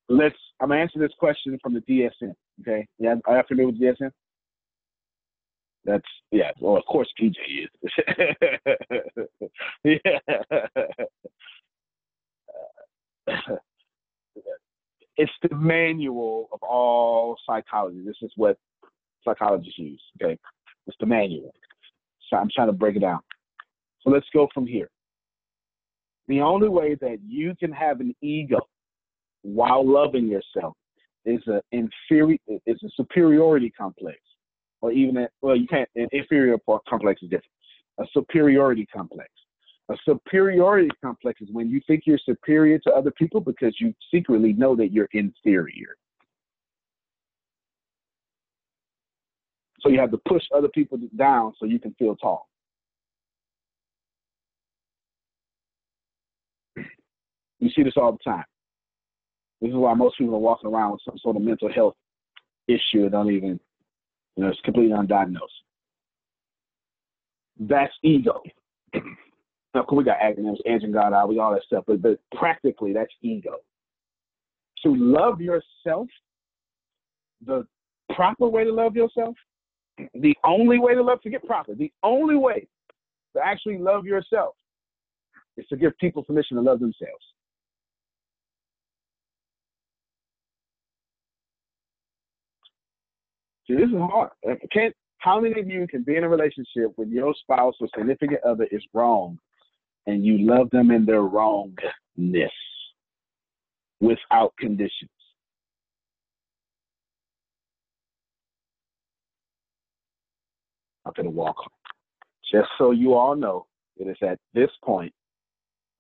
Let's. I'm gonna answer this question from the DSM. Okay. Yeah, are you familiar with DSM? That's yeah. Well, of course PJ is. *laughs* yeah. Uh, it's the manual of all psychology. This is what psychologists use. Okay, it's the manual. So I'm trying to break it down. So let's go from here. The only way that you can have an ego while loving yourself is a inferior is a superiority complex, or even a, well, you can't. An inferior complex is different. A superiority complex. A superiority complex is when you think you're superior to other people because you secretly know that you're inferior. So you have to push other people down so you can feel tall. You see this all the time. This is why most people are walking around with some sort of mental health issue and don't even, you know, it's completely undiagnosed. That's ego. now, we got acronyms, engine God we all that stuff, but, but practically that's ego. To love yourself, the proper way to love yourself, the only way to love, to get proper, the only way to actually love yourself is to give people permission to love themselves. See, this is hard. Can't, how many of you can be in a relationship with your spouse or significant other is wrong and you love them in their wrongness without conditions? I'm going to walk. Just so you all know, it is at this point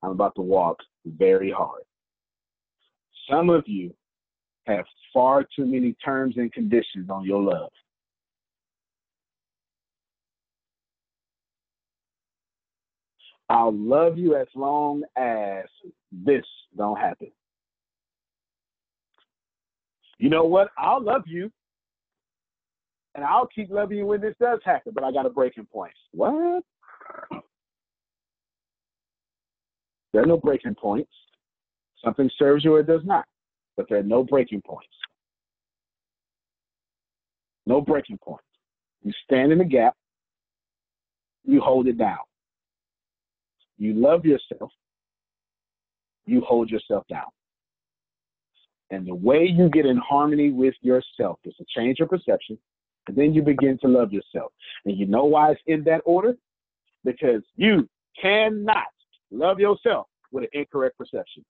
I'm about to walk very hard. Some of you have far too many terms and conditions on your love. I'll love you as long as this don't happen. You know what? I'll love you and I'll keep loving you when this does happen, but I got a breaking point. What? There are no breaking points. Something serves you or it does not but there are no breaking points. No breaking points. You stand in the gap, you hold it down. You love yourself, you hold yourself down. And the way you get in harmony with yourself is to change your perception, and then you begin to love yourself. And you know why it's in that order? Because you cannot love yourself with an incorrect perception.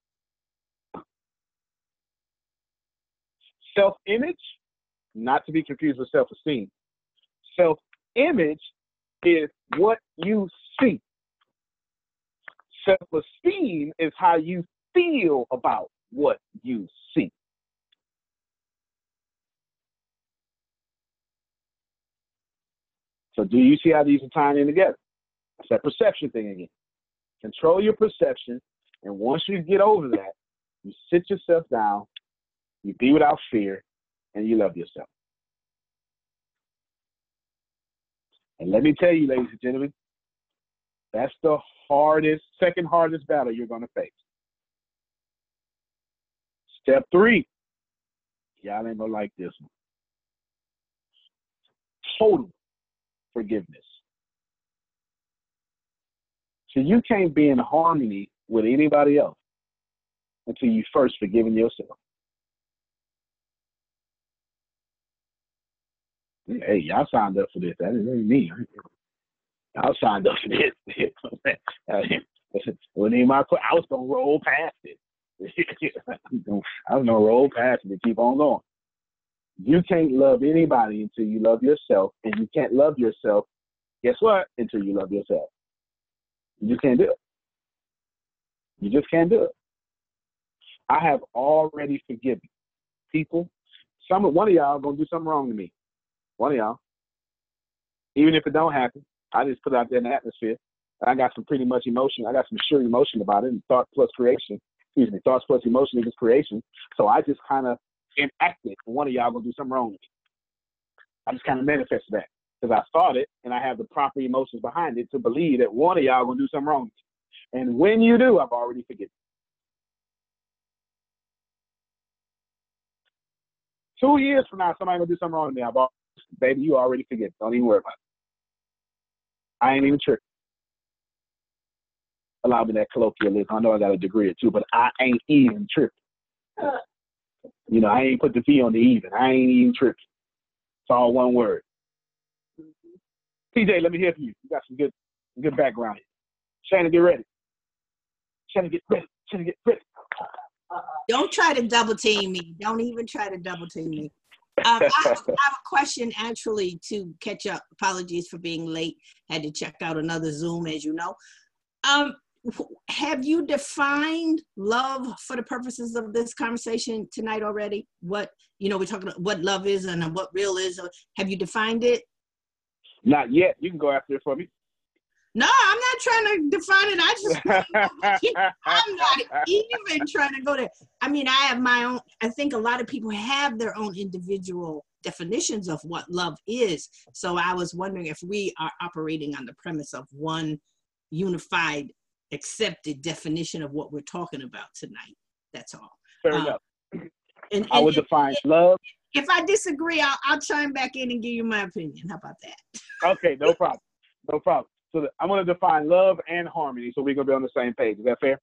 Self image, not to be confused with self esteem. Self image is what you see. Self esteem is how you feel about what you see. So, do you see how these are tying in together? It's that perception thing again. Control your perception, and once you get over that, you sit yourself down you be without fear, and you love yourself. And let me tell you, ladies and gentlemen, that's the hardest, second hardest battle you're going to face. Step three, y'all ain't gonna like this one. Total forgiveness. So you can't be in harmony with anybody else until you first forgiven yourself. Hey, y'all signed up for this. That ain't me. Y'all signed up for this. *laughs* Wasn't even my I was gonna roll past it. *laughs* I was gonna roll past it and keep on going. You can't love anybody until you love yourself, and you can't love yourself. Guess what? Until you love yourself, you just can't do it. You just can't do it. I have already forgiven people. Some one of y'all gonna do something wrong to me. One of y'all. Even if it don't happen, I just put it out there in the atmosphere. I got some pretty much emotion. I got some sure emotion about it, and thought plus creation. Excuse me, thoughts plus emotion equals creation. So I just kind of enacted one of y'all gonna do something wrong. I just kind of manifested that because I thought it, and I have the proper emotions behind it to believe that one of y'all gonna do something wrong. And when you do, I've already forgiven. Two years from now, somebody gonna do something wrong to me. I've baby, you already forget. Don't even worry about it. I ain't even tripping. Allow me that colloquialism. I know I got a degree or two, but I ain't even tripping. You know, I ain't put the V on the even. I ain't even tripping. It's all one word. PJ, let me hear from you. You got some good good background here. Shannon, get ready. Shannon, get ready. Shannon, get ready. Don't try to double team me. Don't even try to double team me. Um, I, have, *laughs* I have a question actually to catch up. Apologies for being late. Had to check out another Zoom, as you know. Um, have you defined love for the purposes of this conversation tonight already? What you know, we're talking about what love is and what real is. Have you defined it? Not yet. You can go after it for me. No, I'm not trying to define it. I just, *laughs* I'm not even trying to go there. I mean, I have my own, I think a lot of people have their own individual definitions of what love is. So I was wondering if we are operating on the premise of one unified, accepted definition of what we're talking about tonight. That's all. Fair Um, enough. And, I would and- define love. if I disagree, I'll, I'll chime back in and give you my opinion. How about that? Okay, no problem. No problem. So I'm going to define love and harmony, so we're going to be on the same page. Is that fair?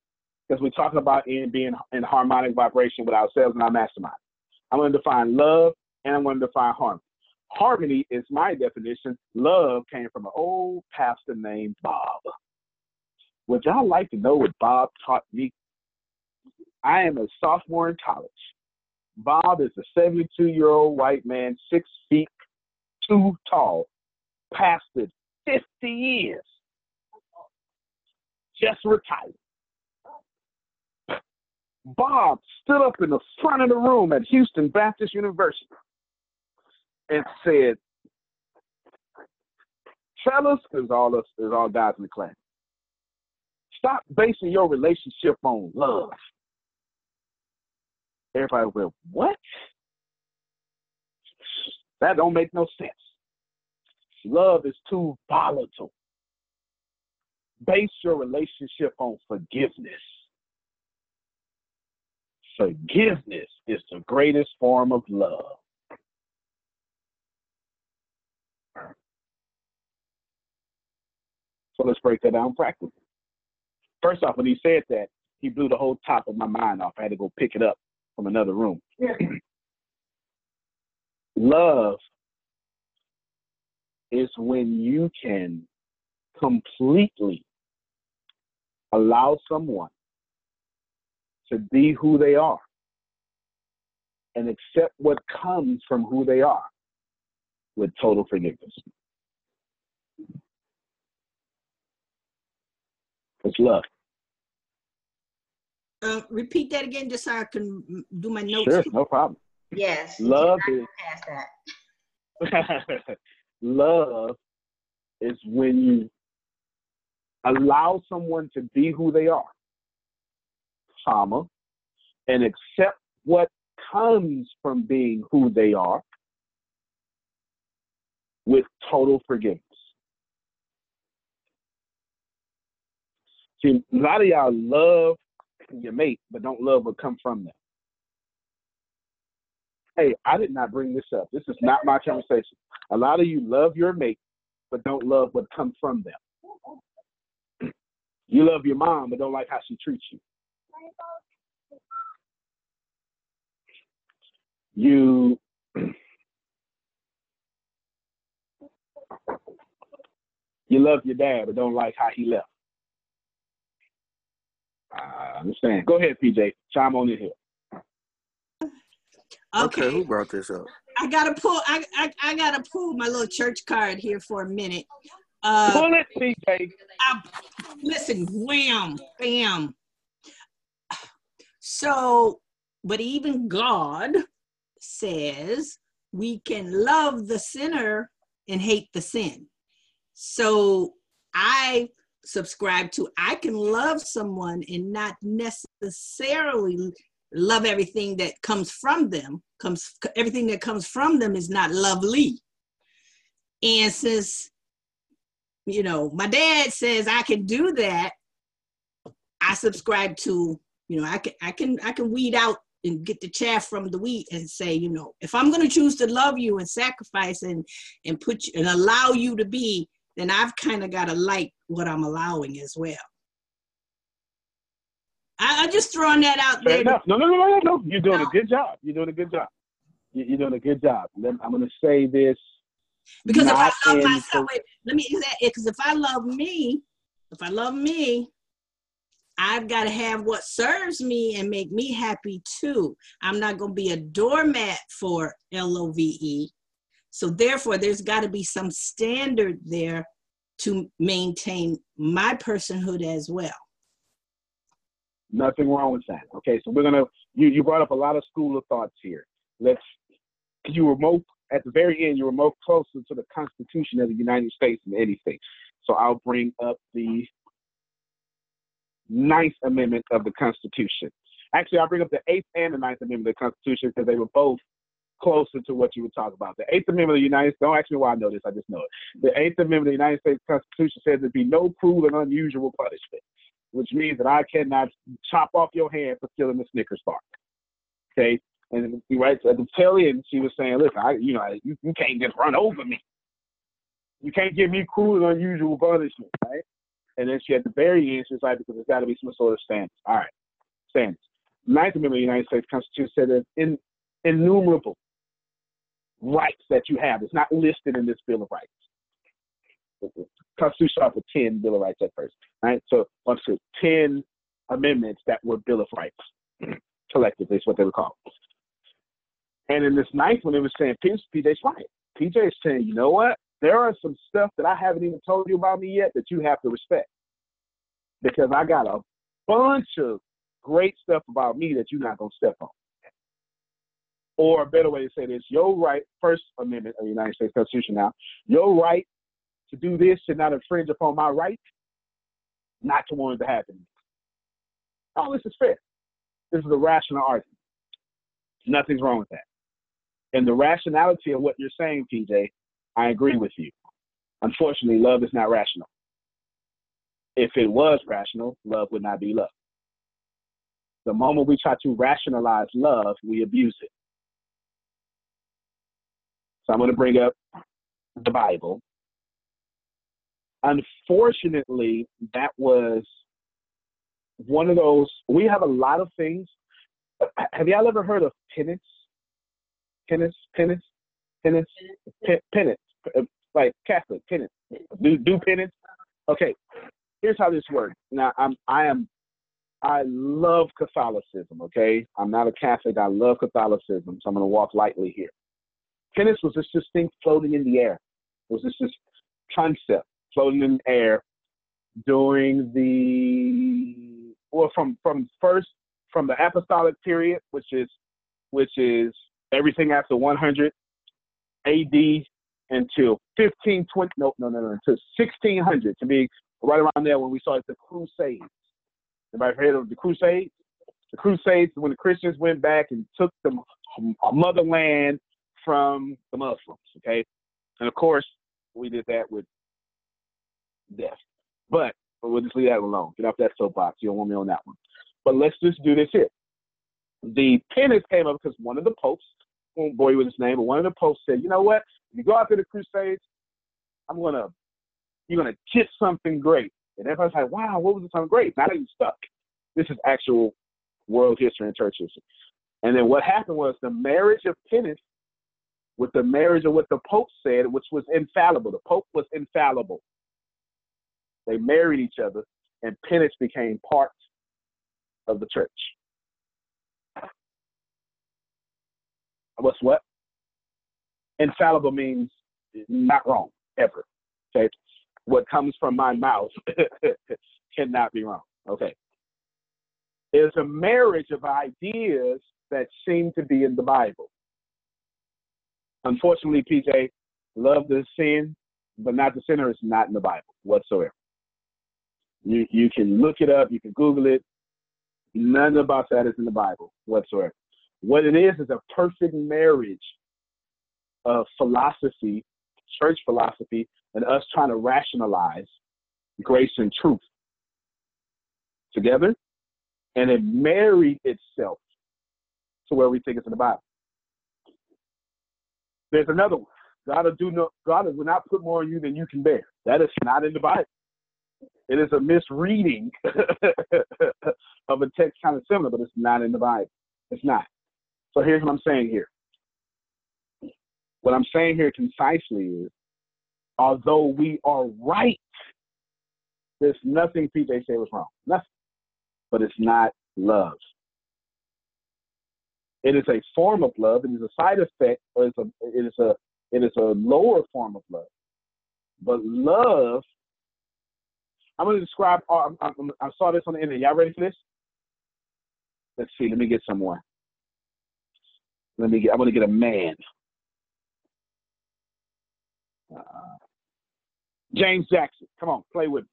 Because we're talking about in being in harmonic vibration with ourselves and our mastermind. I'm going to define love and I'm going to define harmony. Harmony is my definition. Love came from an old pastor named Bob. Would y'all like to know what Bob taught me? I am a sophomore in college. Bob is a 72 year old white man, six feet two tall, pastored 50 years, just retired. Bob stood up in the front of the room at Houston Baptist University and said, Fellas, there's all us, there's all guys in the class. Stop basing your relationship on love. Everybody went, what? That don't make no sense. Love is too volatile. Base your relationship on forgiveness. Forgiveness is the greatest form of love. So let's break that down practically. First off, when he said that, he blew the whole top of my mind off. I had to go pick it up from another room. *clears throat* Love is when you can completely allow someone to be who they are and accept what comes from who they are with total forgiveness. It's love. Uh, repeat that again, just so I can do my notes. Sure, no problem. Yes. Love cannot is go past that. *laughs* love is when you allow someone to be who they are, comma, and accept what comes from being who they are with total forgiveness. See, a lot of y'all love your mate, but don't love what comes from them. Hey, I did not bring this up. This is not my conversation. A lot of you love your mate, but don't love what comes from them. *clears throat* You love your mom, but don't like how she treats you. You *clears throat* you love your dad, but don't like how he left. I understand. Go ahead, PJ. Chime on in here. Okay. okay. who brought this up? I gotta pull. I, I I gotta pull my little church card here for a minute. Uh, Pull it, PJ. I, listen, wham, bam. So, but even God says we can love the sinner and hate the sin. So I subscribe to I can love someone and not necessarily love everything that comes from them. Comes everything that comes from them is not lovely. And since you know my dad says I can do that, I subscribe to you know I can I can I can weed out and get the chaff from the wheat and say you know if I'm going to choose to love you and sacrifice and and put you, and allow you to be then I've kind of got to like what I'm allowing as well. I, I'm just throwing that out Fair there. enough. No, no, no, no, no. You're doing a good job. You're doing a good job. You- You're doing a good job. I'm going to say this. Because if I love myself, wait, let me because if I love me, if I love me, I've got to have what serves me and make me happy too. I'm not going to be a doormat for LOVE. E. So therefore, there's got to be some standard there to maintain my personhood as well. Nothing wrong with that. Okay, so we're gonna. You you brought up a lot of school of thoughts here. Let's. You were more at the very end. You were more closer to the Constitution of the United States than anything. So I'll bring up the Ninth Amendment of the Constitution. Actually, I'll bring up the Eighth and the Ninth Amendment of the Constitution because they were both closer to what you would talk about. The Eighth Amendment of the United States. Don't ask me why I know this. I just know it. The Eighth Amendment of the United States Constitution says there be no cruel and unusual punishment which means that I cannot chop off your hand for stealing the Snickers bar. Okay, and he writes at the tail end, she was saying, "Look, I, you know, you, you can't just run over me. You can't give me cruel and unusual punishment, right?" And then she at the very end, she's like, "Because there's got to be some sort of standards." All right, standards. Ninth Amendment of the United States Constitution said there's in, innumerable rights that you have. It's not listed in this Bill of Rights. Constitution with 10 Bill of Rights at first, right? So up to 10 amendments that were Bill of Rights, *clears throat* collectively is what they were called. And in this ninth one, it was saying, PJ's right. PJ is saying, you know what? There are some stuff that I haven't even told you about me yet that you have to respect. Because I got a bunch of great stuff about me that you're not going to step on. Or a better way to say this, your right, First Amendment of the United States Constitution now, your right to do this should not infringe upon my right not to want it to happen. Oh, this is fair. This is a rational argument. Nothing's wrong with that. And the rationality of what you're saying, PJ, I agree with you. Unfortunately, love is not rational. If it was rational, love would not be love. The moment we try to rationalize love, we abuse it. So I'm going to bring up the Bible unfortunately, that was one of those. We have a lot of things. Have y'all ever heard of penance? Penance, penance, penance, Pe- penance, like Catholic penance. Do do penance. Okay, here's how this works. Now, I'm I am I love Catholicism. Okay, I'm not a Catholic. I love Catholicism, so I'm going to walk lightly here. Penance was just this thing floating in the air. It was just this concept floating in the air during the well from from first from the apostolic period, which is which is everything after 100 AD until 1520 no no no no until 1600 to be right around there when we started the Crusades. Everybody heard of the Crusades? The Crusades when the Christians went back and took the motherland from the Muslims. Okay, and of course we did that with death. But we'll just leave that alone. Get off that soapbox. You don't want me on that one. But let's just do this here. The penance came up because one of the popes, oh boy with his name, but one of the popes said, you know what? If you go after the Crusades, I'm gonna you're gonna get something great. And everybody's like, wow, what was something great? Now that you stuck. This is actual world history and church history. And then what happened was the marriage of penance with the marriage of what the Pope said, which was infallible. The Pope was infallible. They married each other, and penance became part of the church. What's what? Infallible means not wrong ever. Okay, what comes from my mouth *laughs* cannot be wrong. Okay, it's a marriage of ideas that seem to be in the Bible. Unfortunately, PJ, love the sin, but not the sinner is not in the Bible whatsoever. You you can look it up, you can Google it. None about that is in the Bible whatsoever. What it is is a perfect marriage of philosophy, church philosophy, and us trying to rationalize grace and truth together, and it married itself to where we think it's in the Bible. There's another one. God will do no God will not put more on you than you can bear. That is not in the Bible. It is a misreading *laughs* of a text kind of similar, but it's not in the Bible. It's not. So here's what I'm saying here. What I'm saying here concisely is, although we are right, there's nothing PJ said was wrong. Nothing. But it's not love. It is a form of love. It is a side effect, or it's a, it is a it is a lower form of love. But love, I'm going to describe. I, I, I saw this on the internet. Y'all ready for this? Let's see. Let me get someone. Let me get. I'm going to get a man. Uh, James Jackson, come on, play with me.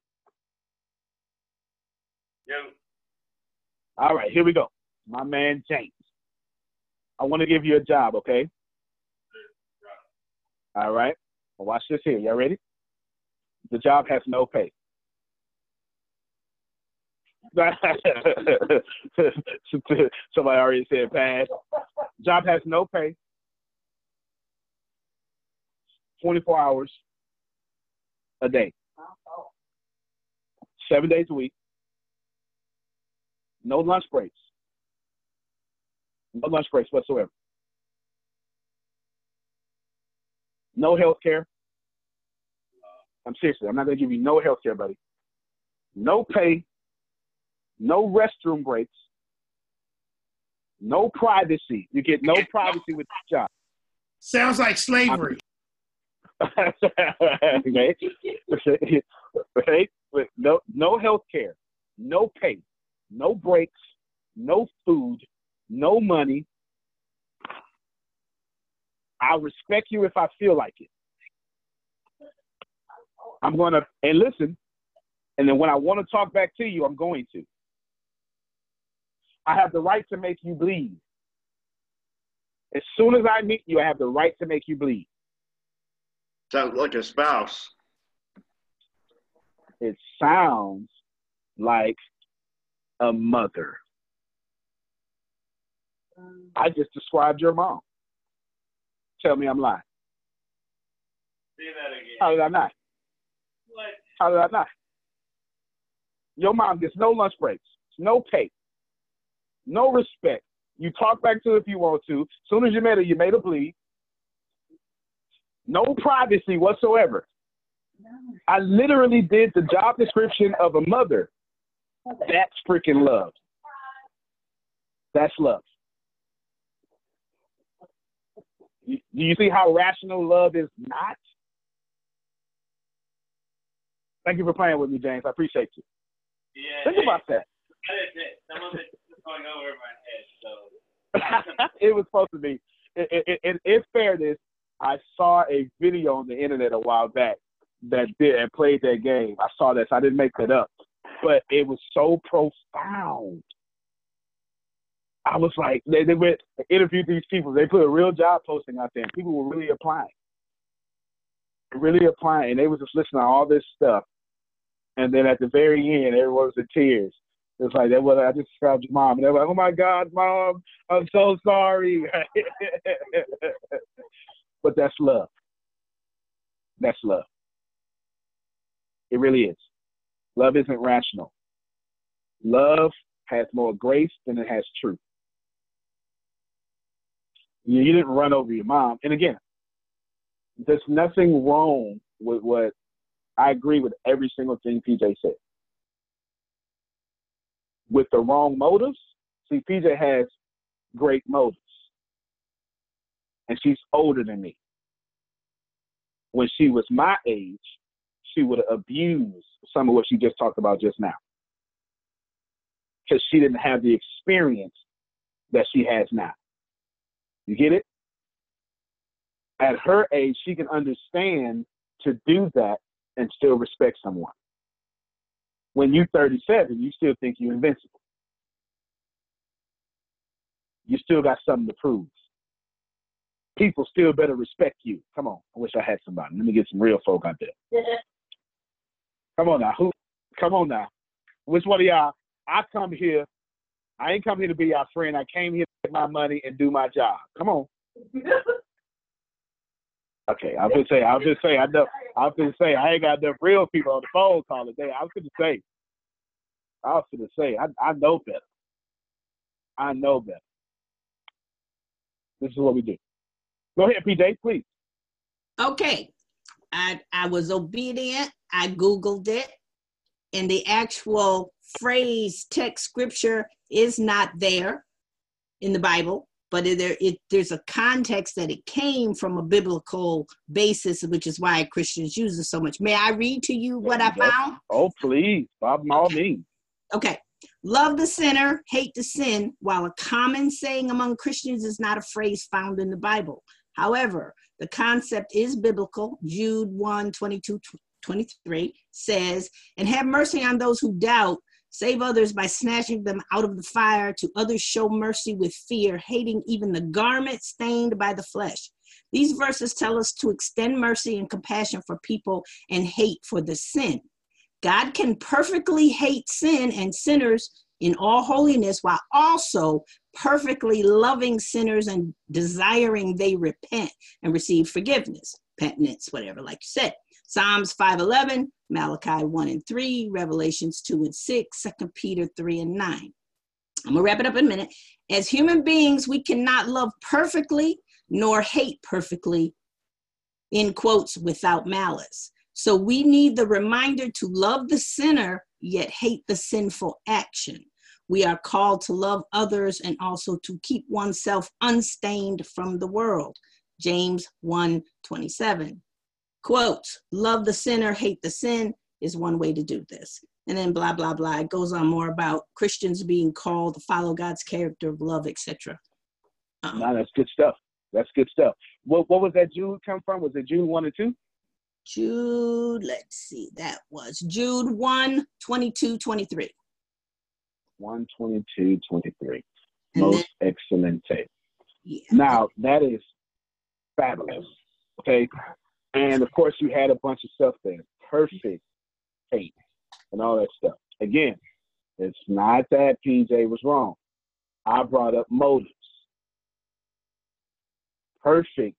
Yo. All right, here we go. My man James. I want to give you a job, okay? All right. Well, watch this here. Y'all ready? The job has no pay. *laughs* Somebody already said pass. Job has no pay. 24 hours a day. Seven days a week. No lunch breaks. No lunch breaks whatsoever. No health care. I'm seriously, I'm not going to give you no health care, buddy. No pay. No restroom breaks. No privacy. You get no privacy with the job. Sounds like slavery. *laughs* okay. okay. *laughs* No, no health care, no pay, no breaks, no food, no money. I'll respect you if I feel like it. I'm going to, and listen, and then when I want to talk back to you, I'm going to. I have the right to make you bleed. As soon as I meet you, I have the right to make you bleed. Sounds like a spouse. It sounds like a mother. I just described your mom. Tell me I'm lying. Say that again. How did I not? What? How did I not? Your mom gets no lunch breaks, no pay, no respect. You talk back to if you want to. As soon as you met her, you made her bleed. No privacy whatsoever. I literally did the job description of a mother. That's freaking love. That's love. Do you see how rational love is not? Thank you for playing with me, James. I appreciate you. Yeah. Think about that. that is it. Some of going over my head, so. *laughs* it was supposed to be. In, fairness, I saw a video on the internet a while back that did and played that game. I saw that, so I didn't make that up. But it was so profound. I was like, they, they went interviewed these people. They put a real job posting out there, and people were really applying, really applying. And they was just listening to all this stuff. And then at the very end, everyone was in tears. It was like that. Well, I just described your mom, and they're like, "Oh my God, mom, I'm so sorry." *laughs* but that's love. That's love. It really is. Love isn't rational. Love has more grace than it has truth. You, you didn't run over your mom. And again, there's nothing wrong with what I agree with every single thing PJ said. With the wrong motives, see, PJ has great motives. And she's older than me. When she was my age, she would have abused some of what she just talked about just now. Because she didn't have the experience that she has now. You get it? At her age, she can understand to do that and still respect someone. When you're 37, you still think you're invincible. You still got something to prove. People still better respect you. Come on. I wish I had somebody. Let me get some real folk out there. Come on now. Who come on now. Which one of y'all? I come here. I ain't come here to be your friend. I came here to get my money and do my job. Come on. *laughs* Okay, I was gonna say, I was just say, I know, I was gonna say, I ain't got enough real people on the phone call today. I was gonna say, I was gonna say, I, I know better. I know better. This is what we do. Go ahead, PJ, please. Okay. I I was obedient. I Googled it. And the actual phrase text scripture is not there in the Bible, but it, there it there's a context that it came from a biblical basis, which is why Christians use it so much. May I read to you what I found? Oh, please, Bob all means. Okay. Love the sinner, hate the sin, while a common saying among Christians is not a phrase found in the Bible. However, the concept is biblical. Jude 1 22 23 says, And have mercy on those who doubt, save others by snatching them out of the fire, to others show mercy with fear, hating even the garment stained by the flesh. These verses tell us to extend mercy and compassion for people and hate for the sin. God can perfectly hate sin and sinners in all holiness while also perfectly loving sinners and desiring they repent and receive forgiveness, penitence, whatever, like you said. Psalms 5:11, Malachi 1 and 3, Revelations 2 and 6, 2 Peter 3 and 9. I'm gonna wrap it up in a minute. As human beings, we cannot love perfectly nor hate perfectly, in quotes, without malice. So we need the reminder to love the sinner, yet hate the sinful action. We are called to love others and also to keep oneself unstained from the world. James 1 27. Quote, love the sinner, hate the sin is one way to do this. And then blah, blah, blah. It goes on more about Christians being called to follow God's character of love, etc. Um, no, that's good stuff. That's good stuff. What, what was that Jude come from? Was it Jude 1 and 2? Jude, let's see, that was Jude 1 22 23. 122, 23. Most then, excellent tape. Yeah. Now, that is fabulous. Okay. And of course, you had a bunch of stuff there. Perfect tape and all that stuff. Again, it's not that PJ was wrong. I brought up motives. Perfect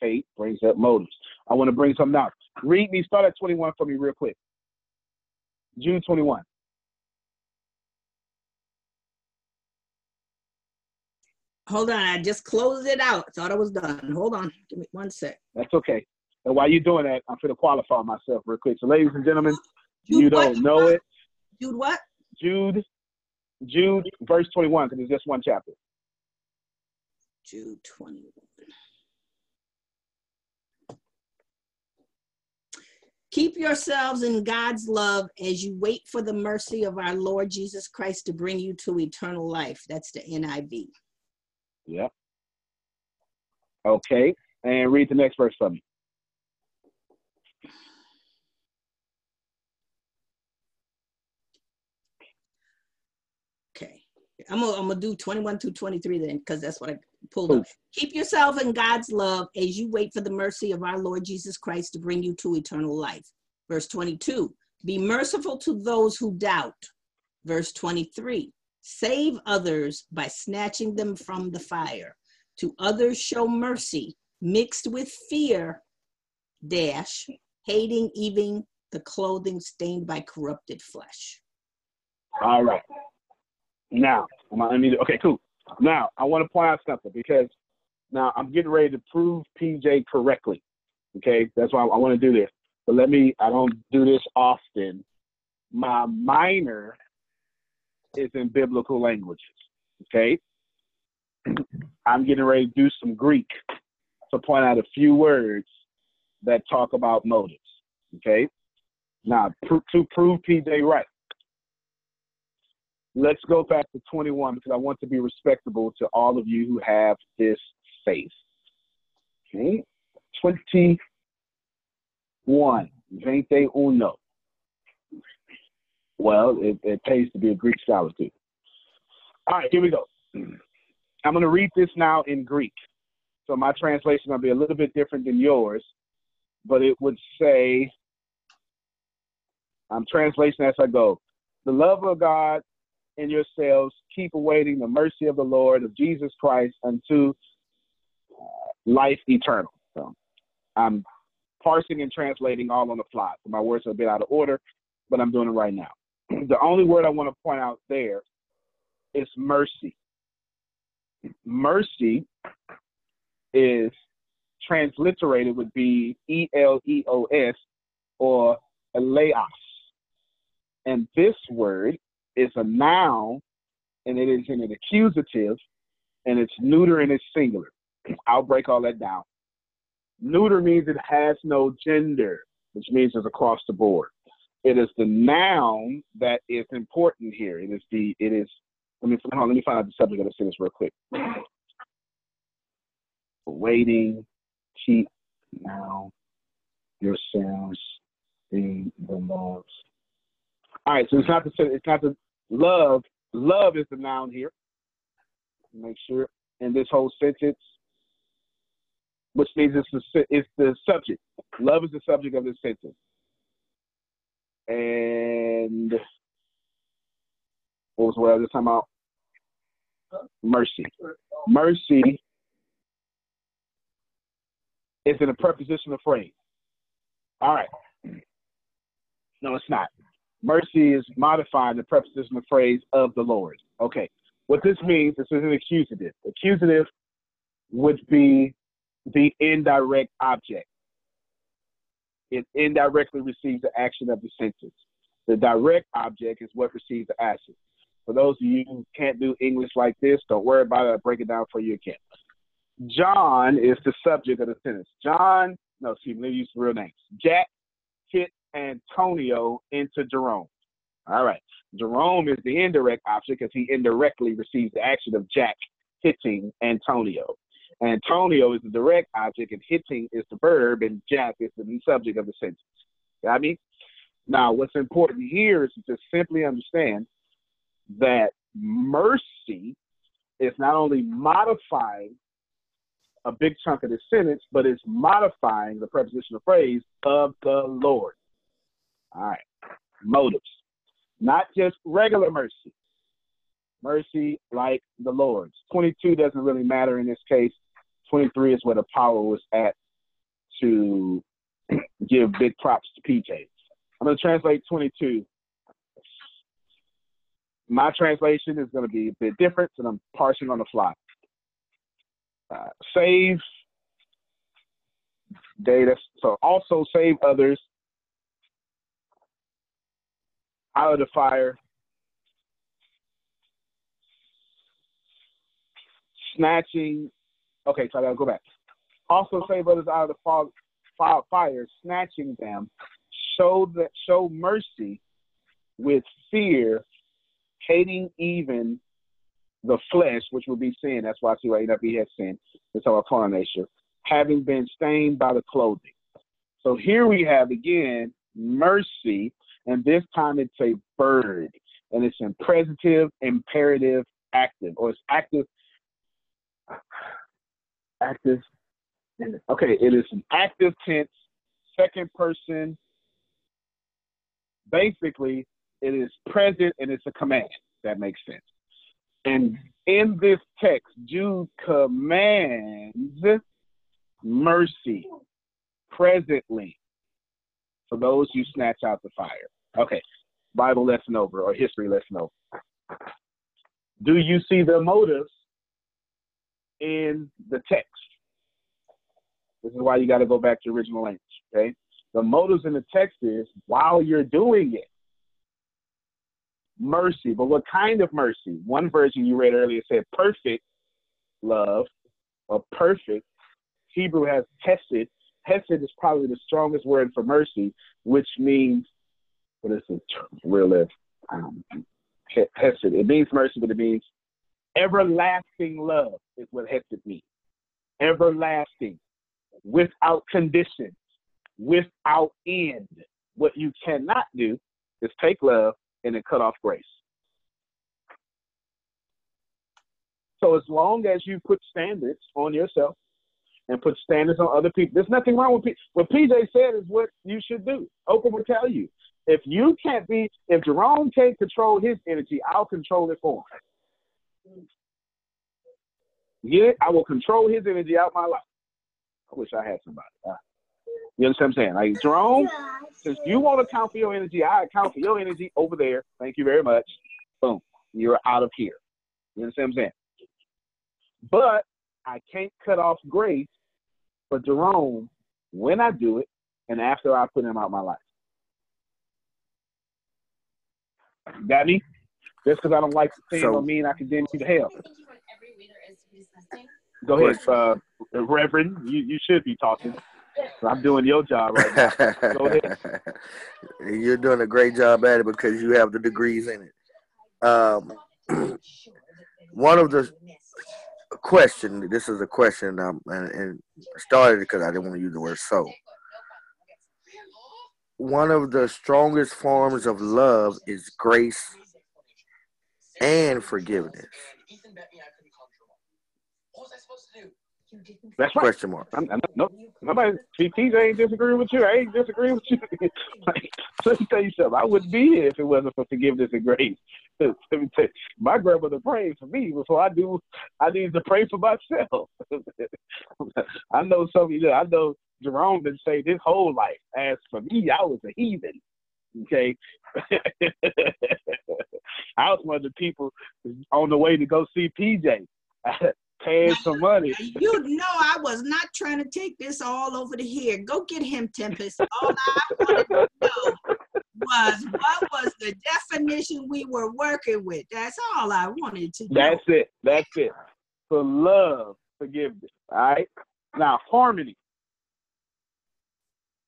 tape brings up motives. I want to bring something out. Read me, start at 21 for me, real quick. Jude 21. Hold on, I just closed it out. Thought I was done. Hold on, give me one sec. That's okay. And while you're doing that, I'm going to qualify myself real quick. So, ladies and gentlemen, Jude you don't what? know it. Jude what? Jude, Jude, verse 21, because it's just one chapter. Jude 21. Keep yourselves in God's love as you wait for the mercy of our Lord Jesus Christ to bring you to eternal life. That's the NIV. Yep. Okay. And read the next verse for me. Okay. I'm gonna, I'm gonna do 21 through 23 then, because that's what I pulled up. Keep yourself in God's love as you wait for the mercy of our Lord Jesus Christ to bring you to eternal life. Verse 22. Be merciful to those who doubt. Verse 23 save others by snatching them from the fire. To others show mercy mixed with fear, dash, hating even the clothing stained by corrupted flesh. All right. Now, I need okay, cool. Now, I want to point out something because now I'm getting ready to prove PJ correctly. Okay, that's why I want to do this. but let me, I don't do this often. My minor is in biblical languages. Okay. *clears throat* I'm getting ready to do some Greek to point out a few words that talk about motives. Okay. Now, pr- to prove PJ right, let's go back to 21 because I want to be respectable to all of you who have this faith. Okay. 21. Veinte uno. Well, it, it pays to be a Greek scholar too. All right, here we go. *clears throat* I'm going to read this now in Greek. So my translation to be a little bit different than yours, but it would say, I'm translating as I go. The love of God in yourselves, keep awaiting the mercy of the Lord of Jesus Christ unto uh, life eternal. So I'm parsing and translating all on the fly. So my words are a bit out of order, but I'm doing it right now. *clears throat* the only word I want to point out there is mercy. Mercy is transliterated would be E L E O S or eleos. And this word is a noun and it is in an accusative and it's neuter and it's singular. I'll break all that down. Neuter means it has no gender, which means it's across the board. It is the noun that is important here. It is the it is let me on, let me find out the subject of the sentence real quick. Waiting, keep now yourselves in the love. All right, so it's not the it's not the love. Love is the noun here. Make sure in this whole sentence, which means it's the it's the subject. Love is the subject of this sentence. And what was what I was talking about? Mercy. Mercy is in a prepositional phrase. All right. No, it's not. Mercy is modifying the prepositional phrase of the Lord. Okay. What this means, this is an accusative. Accusative would be the indirect object. It indirectly receives the action of the sentence. The direct object is what receives the action. For those of you who can't do English like this, don't worry about it. I'll break it down for you again. John is the subject of the sentence. John, no, see, let me use the real names. Jack Antonio into Jerome. All right. Jerome is the indirect object because he indirectly receives the action of Jack hitting Antonio. Antonio is the direct object, and hitting is the verb, and Jack is the subject of the sentence. Got me? Now, what's important here is to simply understand that mercy is not only modifying a big chunk of the sentence, but it's modifying the prepositional phrase of the Lord. All right. Motives. Not just regular mercy. Mercy like the Lord's. 22 doesn't really matter in this case. 23 is where the power was at to *clears throat* give big props to PJ. I'm going to translate 22. My translation is going to be a bit different, and I'm parsing on the fly. Uh, save data. So also save others out of the fire. Snatching. Okay, so I gotta go back. Also save others out of the fire, fire, snatching them. Show that show mercy with fear, hating even the flesh, which would be sin. That's why I see why he has sin. It's our carnal nature, having been stained by the clothing. So here we have again mercy, and this time it's a bird, and it's imperative, imperative, active, or it's active, active. Okay, it is an active tense, second person. Basically, it is present and it's a command. That makes sense. And in this text, Jude commands mercy presently for those you snatch out the fire. Okay, Bible lesson over or history lesson over. Do you see the motives in the text? This is why you got to go back to original language. Okay, The motives in the text is while you're doing it, mercy. But what kind of mercy? One version you read earlier said perfect love or perfect. Hebrew has hesed. Hesed is probably the strongest word for mercy, which means what is it? Real um, hesed. It means mercy, but it means everlasting love is what hesed means. Everlasting, without conditions, without end. What you cannot do is take love and then cut off grace. So as long as you put standards on yourself and put standards on other people, there's nothing wrong with P- what PJ said is what you should do. Oprah will tell you. If you can't be, if Jerome can't control his energy, I'll control it for him. Yeah, I will control his energy out my life. I wish I had somebody. You understand what I'm saying? Like Jerome, since you want to account for your energy, I account for your energy over there. Thank you very much. Boom. You're out of here. You understand what I'm saying? But I can't cut off grace for Jerome when I do it and after I put him out my life. Got me? Just because I don't like to sin so, don't mean I condemn you to hell. Go ahead, uh, Reverend. You, you should be talking. I'm doing your job right now. Go ahead. *laughs* You're doing a great job at it because you have the degrees in it. Um, *clears throat* one of the question. This is a question, um, and, and started because I didn't want to use the word so. One of the strongest forms of love is grace and forgiveness. That's. Question mark. I'm, I'm, no, nobody. TJ ain't disagreeing with you. I ain't disagreeing with you. *laughs* like, let me tell you something. I wouldn't be here if it wasn't for forgiveness and grace. *laughs* let me tell you, my grandmother prayed for me before I do. I need to pray for myself. *laughs* I know some of you. I know Jerome been saved his whole life. As for me, I was a heathen. Okay, I was one of the people on the way to go see PJ paying some money. *laughs* You know, I was not trying to take this all over the head. Go get him, Tempest. All I wanted to know was what was the definition we were working with. That's all I wanted to know. That's it. That's it. For love, forgiveness. All right. Now, harmony.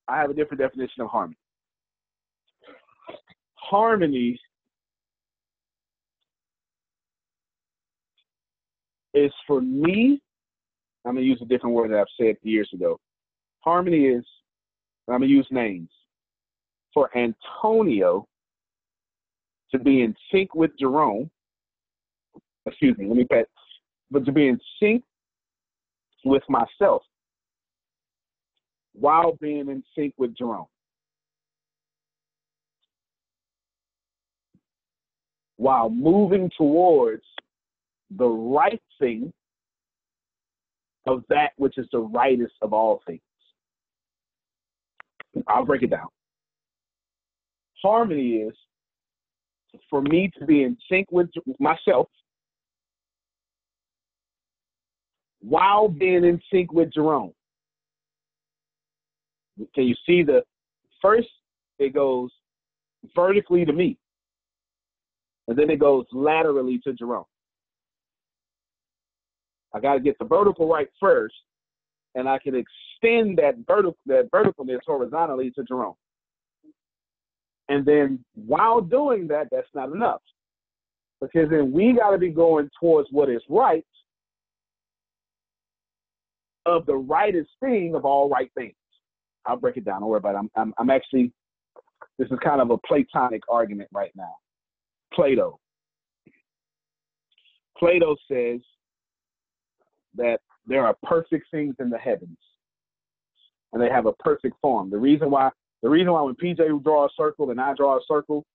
I have a different definition of harmony. Harmony is for me, I'm gonna use a different word that I've said years ago. Harmony is I'm gonna use names. For Antonio to be in sync with Jerome, excuse me, let me pat, but to be in sync with myself while being in sync with Jerome. While moving towards the right thing of that which is the rightest of all things. I'll break it down. Harmony is for me to be in sync with myself while being in sync with Jerome. Can you see the first it goes vertically to me, and then it goes laterally to Jerome. I got to get the vertical right first, and I can extend that vertical that verticalness horizontally to Jerome. And then while doing that, that's not enough. Because then we got to be going towards what is right of the rightest thing of all right things. I'll break it down. Don't worry about it. I'm, I'm, I'm actually, this is kind of a Platonic argument right now. Plato. Plato says that there are perfect things in the heavens, and they have a perfect form. The reason why the reason why when PJ draw a circle and I draw a circle,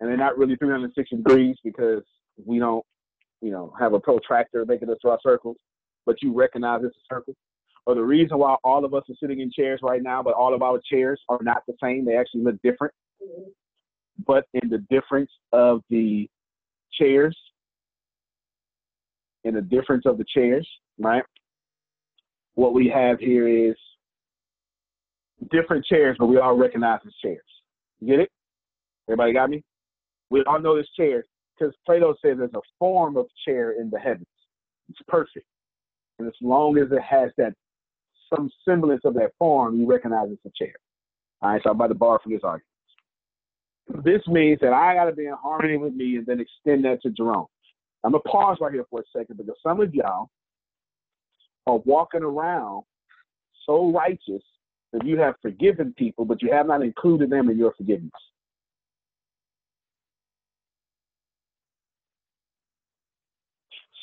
and they're not really 360 degrees because we don't, you know, have a protractor making us draw circles, but you recognize it's a circle. Or the reason why all of us are sitting in chairs right now, but all of our chairs are not the same. They actually look different. But in the difference of the chairs, in the difference of the chairs, right? What we have here is different chairs, but we all recognize as chairs. You get it? Everybody got me? We all know this chair because Plato says there's a form of chair in the heavens. It's perfect. And as long as it has that some semblance of that form, you recognize it's a chair. All right, so I'm about to borrow from this argument. This means that I got to be in harmony with me and then extend that to Jerome. I'm going to pause right here for a second because some of y'all are walking around so righteous that you have forgiven people, but you have not included them in your forgiveness.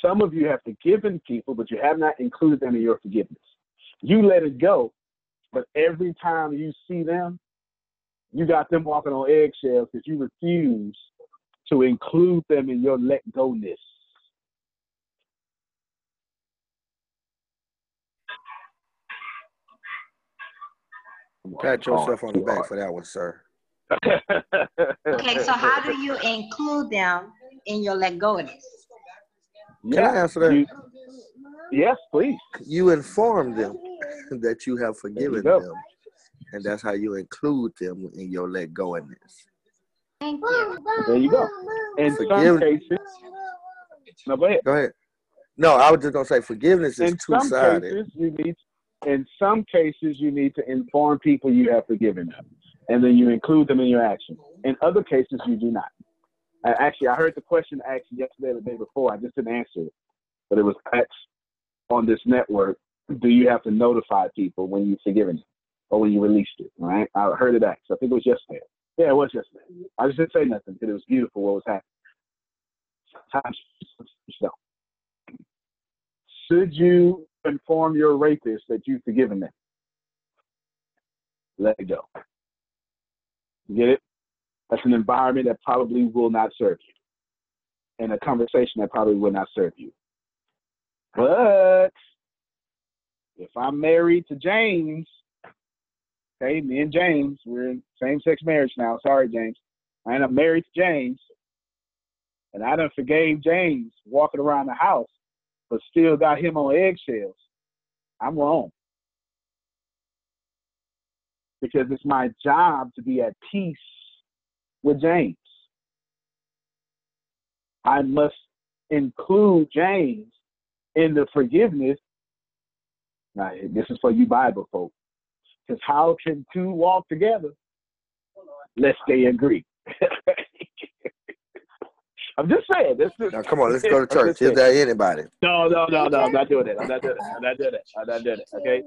Some of you have forgiven people, but you have not included them in your forgiveness. You let it go, but every time you see them, you got them walking on eggshells because you refuse to include them in your let go ness. Pat oh, yourself on the back for that one, sir. Okay, so how do you include them in your let go of this? Can I answer that? yes, please. You inform them *laughs* that you have forgiven go. them, and that's how you include them in your let go in this. Thank you. There you go. In some cases, no, go ahead. Go ahead. No, I was just gonna say forgiveness is in two some sided. cases you need in some cases you need to inform people you have forgiven them and then you include them in your action in other cases you do not. Actually i heard the question asked yesterday or the day before. I just didn't answer it but it was asked on this network do you have to notify people when you've forgiven them or when you released it Right? i heard it asked. I think it was yesterday. Yeah it was yesterday. I just didn't say nothing because it was beautiful what was happening. Sometimes you don't should you inform your rapist that you've forgiven them? Let it go. Get it? That's an environment that probably will not serve you, and a conversation that probably will not serve you. But if I'm married to James, okay, me and James, we're in same sex marriage now. Sorry, James. And I'm married to James, and I done forgave James walking around the house but still got him on eggshells, I'm wrong. Because it's my job to be at peace with James. I must include James in the forgiveness. Now, this is for you Bible folks. Because how can two walk together lest they agree? *laughs* I'm just saying. This is, Now, come on, let's go to *laughs* church. just Is saying. there anybody? No, no, no, no. I'm not doing it. I'm not doing it. I'm not doing it. I'm not doing it. Okay.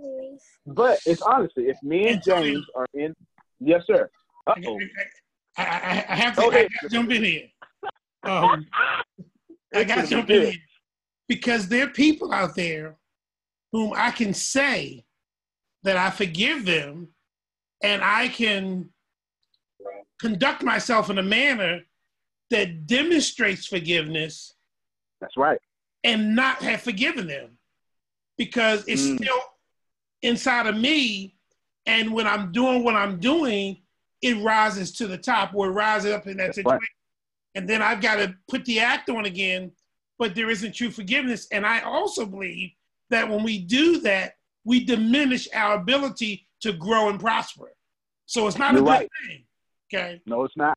But it's honestly, if me and James are in, yes, sir. Uh oh. I, I, I have to, Go I gotta jump in here. Um, *laughs* I got to jump in here because there are people out there whom I can say that I forgive them and I can conduct myself in a manner that demonstrates forgiveness That's right. and not have forgiven them because it's Mm. still inside of me. And when I'm doing what I'm doing, it rises to the top or it rises up in that That's situation. right. And then I've got to put the act on again, but there isn't true forgiveness. And I also believe that when we do that, we diminish our ability to grow and prosper. So it's not You're a good right. thing. Okay. No, it's not.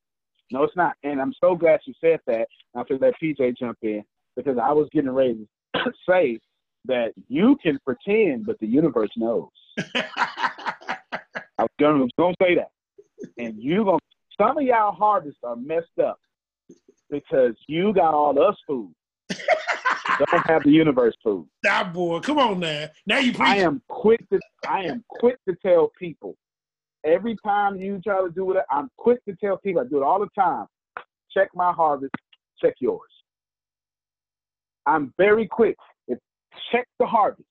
No, it's not. And I'm so glad you said that. I feel that PJ jump in because I was getting ready to *coughs* say that you can pretend, but the universe knows. *laughs* I was was gonna say that. And you gonna some of y'all harvests are messed up because you got all us food. *laughs* Don't have the universe food. Now, boy, come on now. Now you I am quick to I am quick to tell people every time you try to do it, I'm quick to tell people. I do it all the time. Check my harvest, check yours. I'm very quick. If check the harvest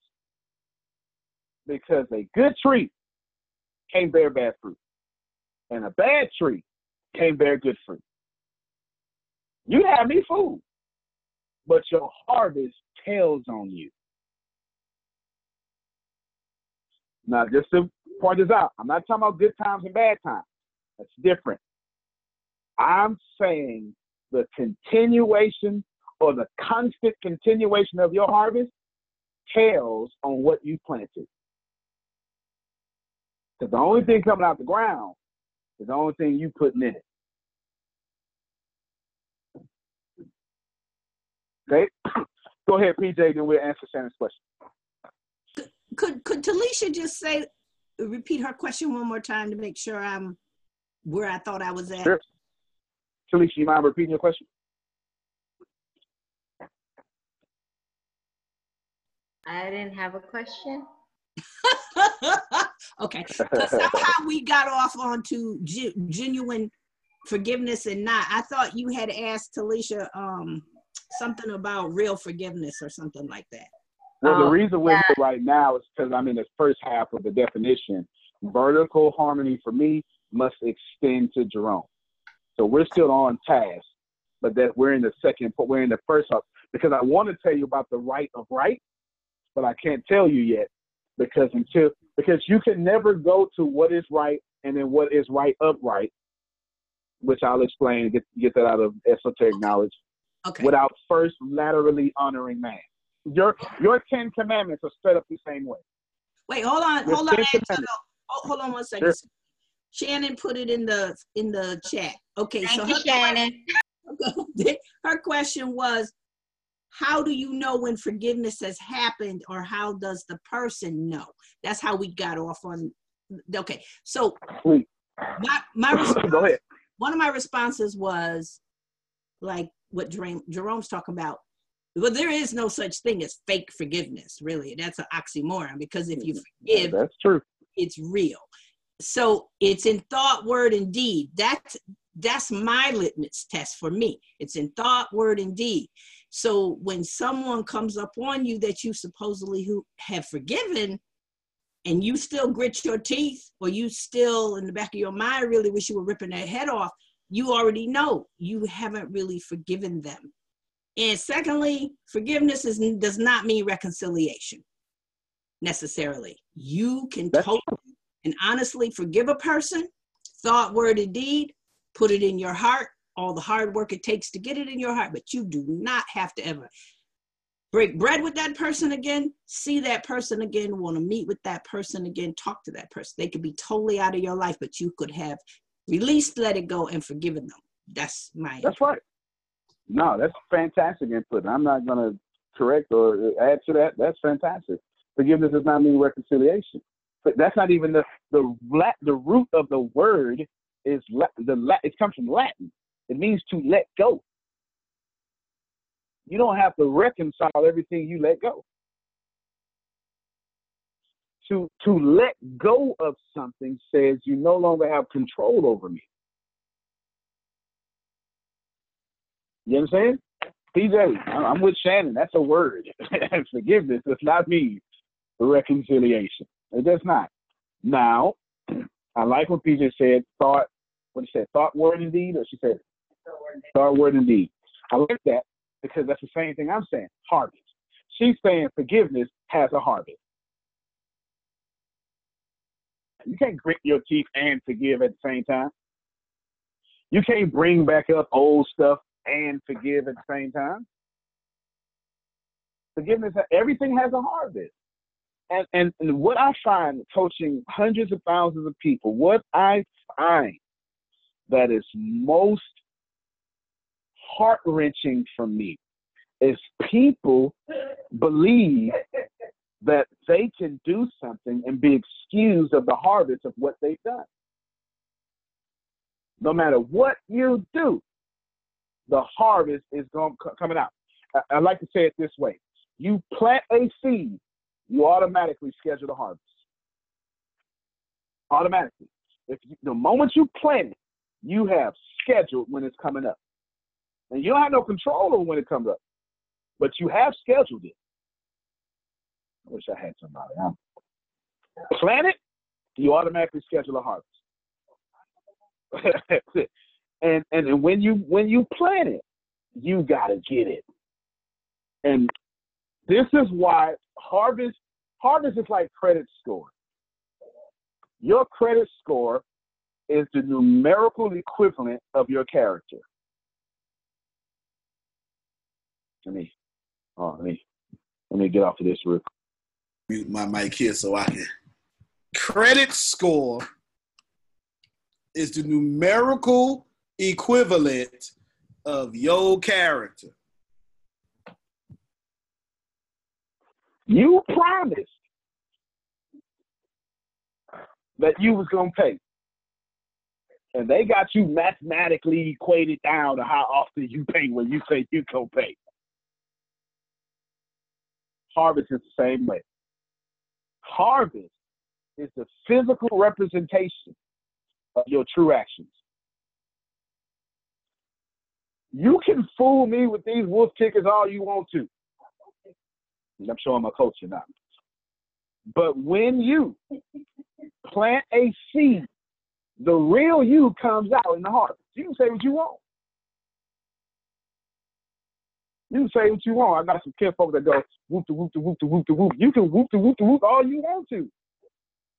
because a good tree can't bear bad fruit, and a bad tree can't bear good fruit. You have me fooled. but your harvest tells on you. Now, just to point this out, I'm not talking about good times and bad times. That's different. I'm saying the continuation or the constant continuation of your harvest tells on what you planted. Because the only thing coming out the ground is the only thing you putting in it. Okay? *clears throat* Go ahead, PJ, then we'll answer Shannon's question. Could could Talisha just say repeat her question one more time to make sure I'm where I thought I was at? Sure. Talisha, you mind repeating your question? I didn't have a question. *laughs* okay. 'Cause somehow we got off onto ge- genuine forgiveness and not. I thought you had asked Talisha um something about real forgiveness or something like that. Well, the Oh, reason we're yeah. here right now is because I'm in the first half of the definition. Vertical harmony for me must extend to Jerome. So we're still on task, but that we're in the second, we're in the first half because I want to tell you about the right of right, but I can't tell you yet because until because you can never go to what is right and then what is right upright, which I'll explain get get that out of esoteric knowledge Okay. without first laterally honoring man. Your your Ten Commandments are set up the same way. Wait, hold on, Your hold on, Angelo. Commandments. Hold, hold on one second. Sure. Shannon put it in the in the chat. Okay, Thank so you, her Shannon. question, *laughs* her question was, how do you know when forgiveness has happened, or how does the person know? That's how we got off on. Okay, so Sweet. my my response, Go ahead. one of my responses was like what Jerome, Jerome's talking about. Well, there is no such thing as fake forgiveness, really. That's an oxymoron because if you mm-hmm. forgive, That's true. it's real. So it's in thought, word, and deed. That's that's my litmus test for me. It's in thought, word, and deed. So when someone comes up on you that you supposedly who have forgiven, and you still grit your teeth, or you still in the back of your mind really wish you were ripping their head off, you already know you haven't really forgiven them. And secondly, forgiveness is, does not mean reconciliation necessarily. You can totally and honestly forgive a person, thought, word, and deed, put it in your heart, all the hard work it takes to get it in your heart, but you do not have to ever break bread with that person again, see that person again, want to meet with that person again, talk to that person. They could be totally out of your life, but you could have released, let it go, and forgiven them. That's my That's right. No, that's fantastic input. I'm not going to correct or add to that. That's fantastic. Forgiveness does not mean reconciliation. But that's not even the the lat, the root of the word is la, the la, it comes from Latin. It means to let go. You don't have to reconcile everything you let go. To to let go of something says you no longer have control over me. You know what I'm saying? PJ, I'm with Shannon. That's a word. *laughs* Forgiveness does not mean reconciliation. It does not. Now, *clears throat* I like what PJ said, thought, what she said, thought, word, and deed, or she said, thought, word, and deed. I like that because that's the same thing I'm saying, harvest. She's saying forgiveness has a harvest. You can't grit your teeth and forgive at the same time. You can't bring back up old stuff and forgive at the same time. Forgiveness, everything has a harvest. And, and, and what I find coaching hundreds of thousands of people, what I find that is most heart wrenching for me is people believe that they can do something and be excused of the harvest of what they've done. No matter what you do, the harvest is going coming out. I, I like to say it this way: you plant a seed, you automatically schedule the harvest. Automatically, if you, the moment you plant it, you have scheduled when it's coming up, and you don't have no control over when it comes up, but you have scheduled it. I wish I had somebody. I'm, plant it, you automatically schedule a harvest. *laughs* And, and and when you when you plant it, you gotta get it. And this is why harvest harvest is like credit score. Your credit score is the numerical equivalent of your character. Let me, oh, let me, let me get off of this real Mute my mic here so I can credit score is the numerical equivalent of your character. You promised that you was gonna pay. And they got you mathematically equated down to how often you pay when you say you go pay. Harvest is the same way. Harvest is the physical representation of your true actions. You can fool me with these wolf tickets all you want to. I'm showing my culture now. But when you plant a seed, the real you comes out in the harvest. You can say what you want. You can say what you want. I got some kid folks that go whoop to whoop to whoop to whoop to whoop. You can whoop to whoop to whoop all you want to.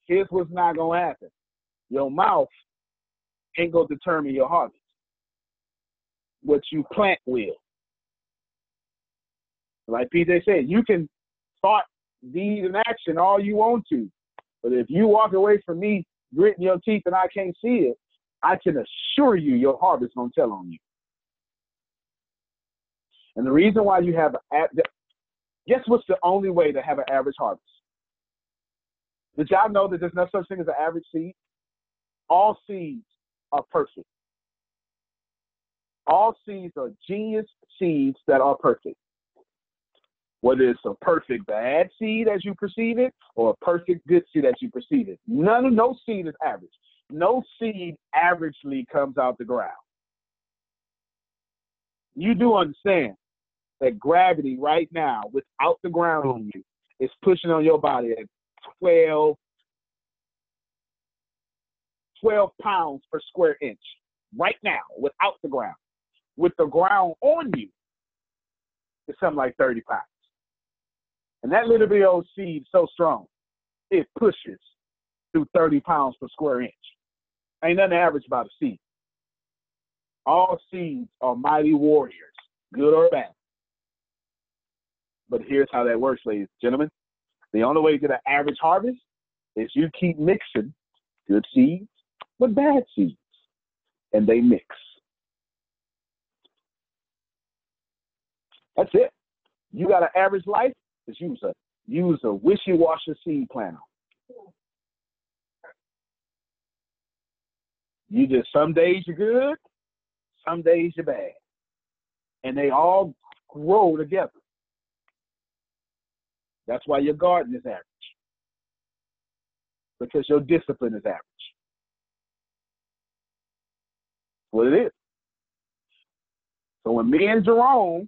Here's what's not gonna happen. Your mouth ain't gonna determine your harvest. What you plant will. Like PJ said, you can thought deed and action all you want to. But if you walk away from me gritting your teeth and I can't see it, I can assure you your harvest gonna tell on you. And the reason why you have a guess what's the only way to have an average harvest? Did y'all know that there's no such thing as an average seed? All seeds are perfect. All seeds are genius seeds that are perfect. Whether it's a perfect bad seed as you perceive it or a perfect good seed as you perceive it. None no seed is average. No seed averagely comes out the ground. You do understand that gravity right now, without the ground on you, is pushing on your body at 12, 12 pounds per square inch right now without the ground. With the ground on you, it's something like 30 pounds. And that little bit old seed so strong, it pushes through 30 pounds per square inch. Ain't nothing average about a seed. All seeds are mighty warriors, good or bad. But here's how that works, ladies and gentlemen. The only way to get an average harvest is you keep mixing good seeds with bad seeds, and they mix. That's it. You got an average life, just use a use a wishy-washy seed planter. You just some days you're good, some days you're bad. And they all grow together. That's why your garden is average. Because your discipline is average. What it is. So when me and Jerome,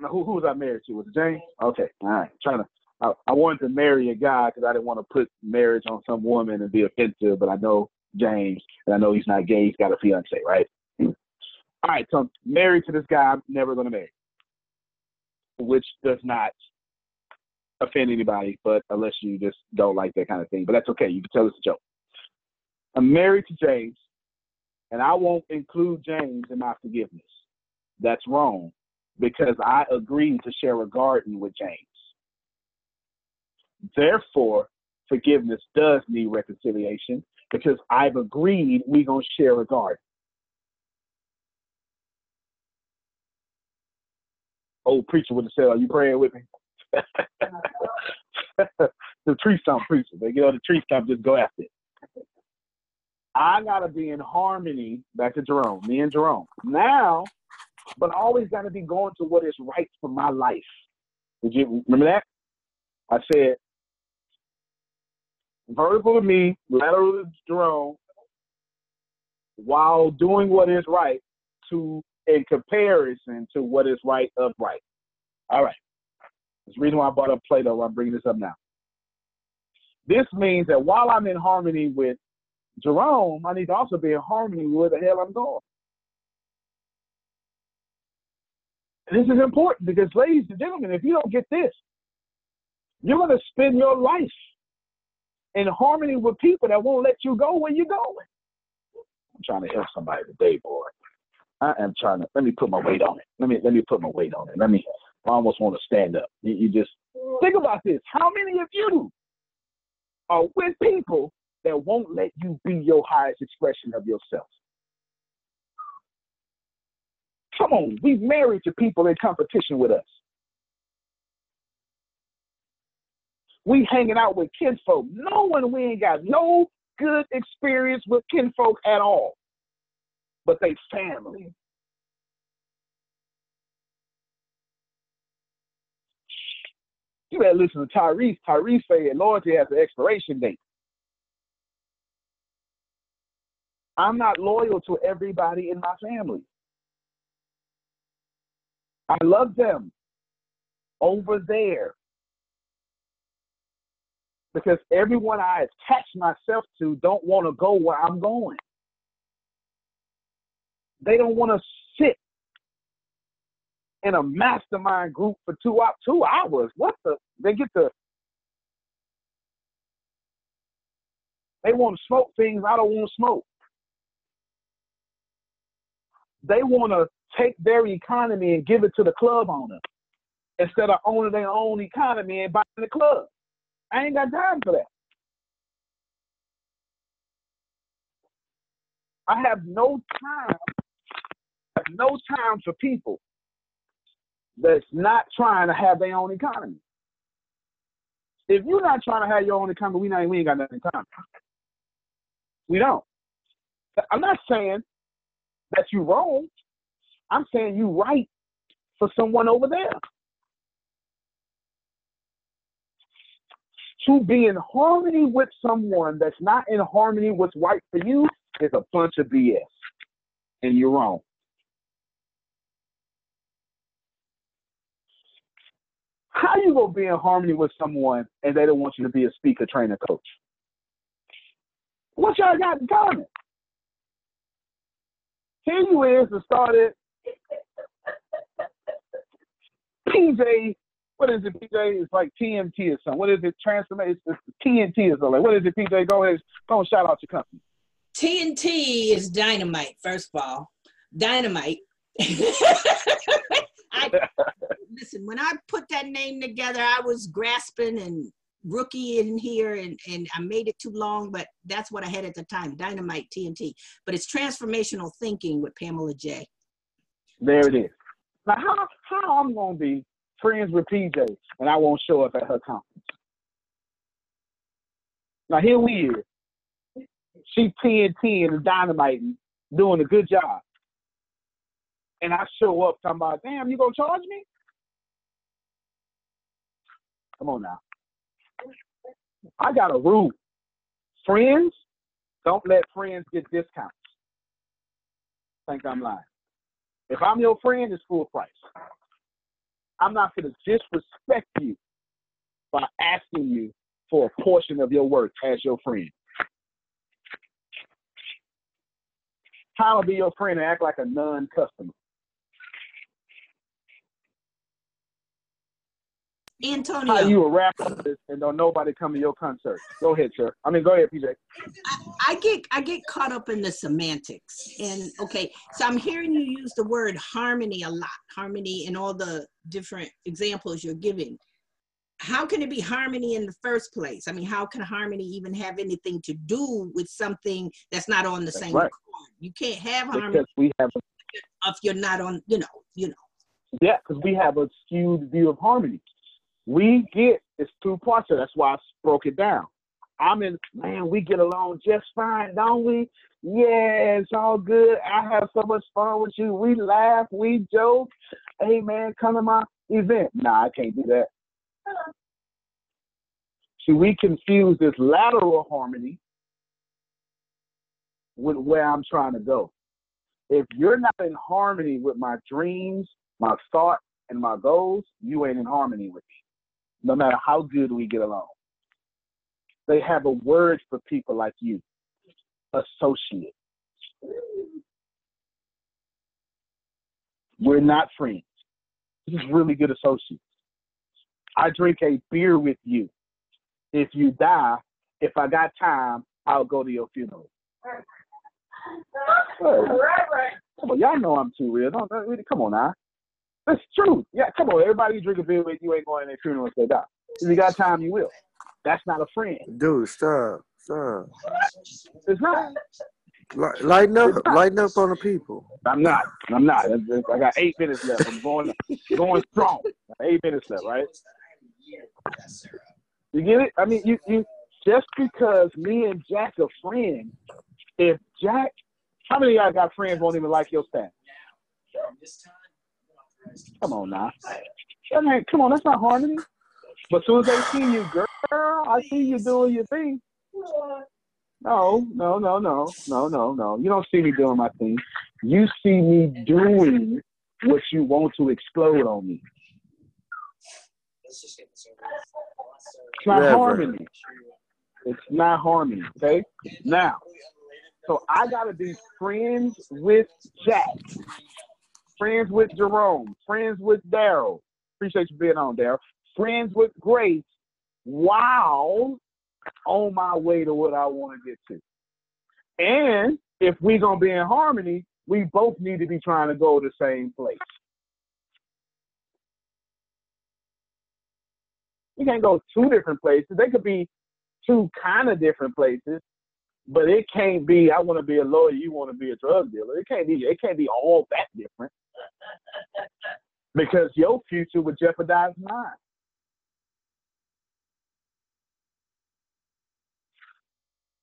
who, who was I married to? Was it James? Okay, all right. Trying to, I, I wanted to marry a guy because I didn't want to put marriage on some woman and be offensive, but I know James, and I know he's not gay. He's got a fiance, right? All right, so I'm married to this guy I'm never going to marry, which does not offend anybody, but unless you just don't like that kind of thing. But that's okay. You can tell it's a joke. I'm married to James, and I won't include James in my forgiveness. That's wrong because I agreed to share a garden with James. Therefore, forgiveness does need reconciliation because I've agreed we're going to share a garden. Old preacher would have said, Are you praying with me? *laughs* the tree stump preacher. They get on the tree stump, just go after it. I gotta be in harmony. Back to Jerome, me and Jerome. Now, but I always gotta be going to what is right for my life. Did you remember that? I said vertical to me, lateral to Jerome, while doing what is right to in comparison to what is right of right. All right. That's the reason why I brought up Plato. I'm bringing this up now. This means that while I'm in harmony with Jerome, I need to also be in harmony with the hell I'm going. This is important because, ladies and gentlemen, if you don't get this, you're going to spend your life in harmony with people that won't let you go where you're going. I'm trying to help somebody today, boy. I am trying to. Let me put my weight on it. Let me let me put my weight on it. Let me I almost want to stand up. You, you just think about this. How many of you are with people that won't let you be your highest expression of yourself. Come on, we married to people in competition with us. We hanging out with kinfolk. No one, we ain't got no good experience with kinfolk at all. But they family. You better listen to Tyrese. Tyrese said loyalty has an expiration date. I'm not loyal to everybody in my family. I love them over there because everyone I attach myself to don't want to go where I'm going. They don't want to sit in a mastermind group for two two hours. What the? They get the. They want to smoke things I don't want to smoke. They want to take their economy and give it to the club owner instead of owning their own economy and buying the club. I ain't got time for that. I have no time, have no time for people that's not trying to have their own economy. If you're not trying to have your own economy, we, not, we ain't got nothing in common. We don't. I'm not saying that you're wrong. I'm saying you right for someone over there. To be in harmony with someone that's not in harmony with right for you is a bunch of BS. And you're wrong. How you gonna be in harmony with someone and they don't want you to be a speaker, trainer, coach? What y'all got in common? Here you is to start it. PJ, what is it, PJ? It's like TMT or something. What is it? Transformation. It's TNT or something. What is it, PJ? Go ahead. Go and shout out your company. TNT is dynamite, first of all. Dynamite. *laughs* I, listen, when I put that name together, I was grasping and rookie in here and, and I made it too long, but that's what I had at the time, Dynamite TNT. But it's transformational thinking with Pamela J. There it is. Now, how, how I'm to be friends with PJ and I won't show up at her conference? Now, here we are. She TNT and Dynamite doing a good job. And I show up talking about, damn, you to charge me? Come on now. I got a rule. Friends, don't let friends get discounts. Think I'm lying. If I'm your friend, it's full price. I'm not going to disrespect you by asking you for a portion of your work as your friend. To be your friend and act like a non-customer? Antonio. How you a rapper and don't nobody come to your concert? Go ahead, sir. I mean, go ahead, PJ. I, I get I get caught up in the semantics, and okay, so I'm hearing you use the word harmony a lot, harmony in all the different examples you're giving. How can it be harmony in the first place? I mean, how can harmony even have anything to do with something that's not on the That's same right. chord? You can't have harmony Because we have, if you're not on, you know, you know. yeah, because we have a skewed view of harmony. We get it's two parts. That's why I broke it down. I'm in, man, we get along just fine, don't we? Yeah, it's all good. I have so much fun with you. We laugh, we joke. Hey, man, come to my event. Nah, I can't do that. See, we confuse this lateral harmony with where I'm trying to go. If you're not in harmony with my dreams, my thoughts, and my goals, you ain't in harmony with me, no matter how good we get along. They have a word for people like you associate. We're not friends. This is really good associates. I drink a beer with you. If you die, if I got time, I'll go to your funeral. Hey, Come on, y'all know I'm too real. Don't, don't really- come on now. That's true. Yeah, come on. Everybody you drink a beer with, you ain't going to their funeral if they die. If you got time, you will. That's not a friend. Dude, stop, stop. It's not. Li- Lighten up, lighten up on the people. I'm not. I'm not. I got eight minutes left. I'm going going strong. Eight minutes left, right? You get it? I mean, you you just because me and Jack are friends, if Jack, how many of y'all got friends won't even like your staff? Come on now. I mean, come on, that's not harmony. But as soon as they see you, girl, I see you doing your thing. No, no, no, no, no, no, no. You don't see me doing my thing. You see me doing what you want to explode on me. It's not Never. harmony. It's not harmony. Okay. Now, so I gotta be friends with Jack, friends with Jerome, friends with Daryl. Appreciate you being on, Daryl. Friends with Grace, while on my way to what I want to get to. And if we're gonna be in harmony, we both need to be trying to go the same place. We can't go two different places. They could be two kind of different places, but it can't be. I want to be a lawyer. You want to be a drug dealer. It can't be. It can't be all that different because your future would jeopardize mine.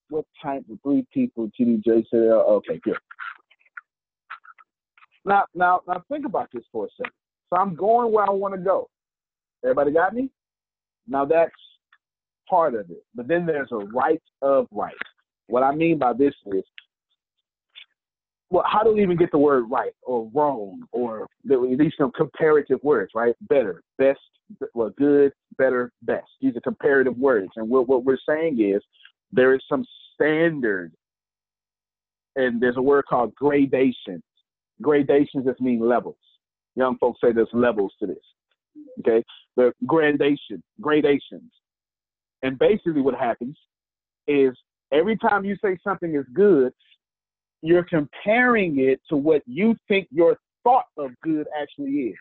What type of three people TDJ said? Okay, good. Now, now, now, think about this for a second. So I'm going where I want to go. Everybody got me? Now that's part of it. But then there's a right of right. What I mean by this is, well, how do we even get the word right or wrong or these some comparative words, right? Better, best, well, good, better, best. These are comparative words. And what, what we're saying is there is some standard, and there's a word called gradation. Gradations just mean levels. Young folks say there's levels to this. Okay, the gradation, gradations, and basically what happens is every time you say something is good, you're comparing it to what you think your thought of good actually is.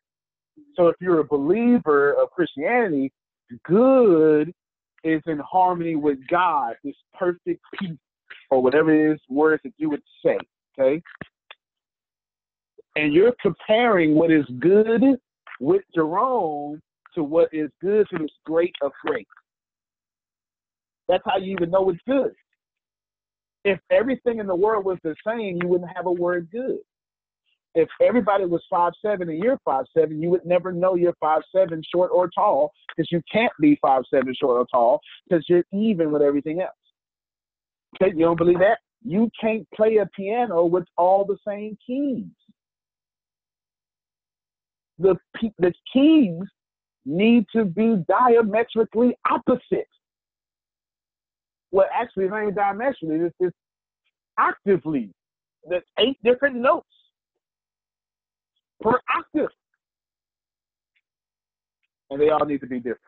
So if you're a believer of Christianity, good is in harmony with God, this perfect peace, or whatever it is words that you would say. Okay, and you're comparing what is good with Jerome to what is good to this great of great. That's how you even know it's good. If everything in the world was the same, you wouldn't have a word good. If everybody was five seven and you're five seven, you would never know you're five seven short or tall because you can't be five seven short or tall because you're even with everything else. Okay, you don't believe that? You can't play a piano with all the same keys the the keys need to be diametrically opposite. Well, actually, not even diametrically. It's just octavely. There's eight different notes per octave, and they all need to be different.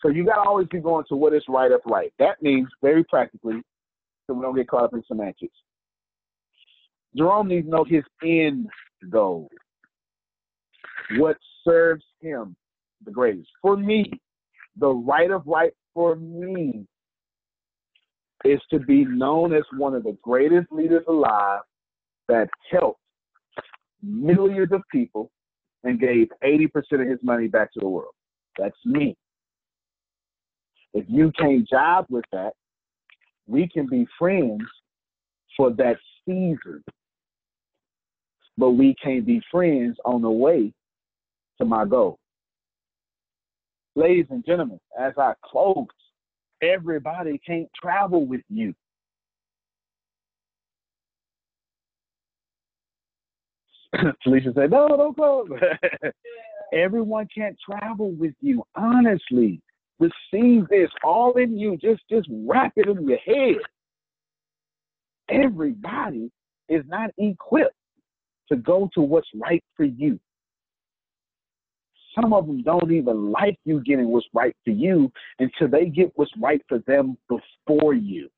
So you got to always be going to what is right up right. That means very practically, so we don't get caught up in semantics. Jerome needs to know his end goal what serves him the greatest. For me, the right of right for me is to be known as one of the greatest leaders alive that helped millions of people and gave 80% of his money back to the world. That's me. If you can't jive with that, we can be friends for that season. But we can't be friends on the way to my goal. Ladies and gentlemen, as I close, everybody can't travel with you. *laughs* Felicia said, no, don't close. *laughs* Everyone can't travel with you. Honestly, receive this all in you. Just, just wrap it in your head. Everybody is not equipped to go to what's right for you. Some of them don't even like you getting what's right for you until they get what's right for them before you.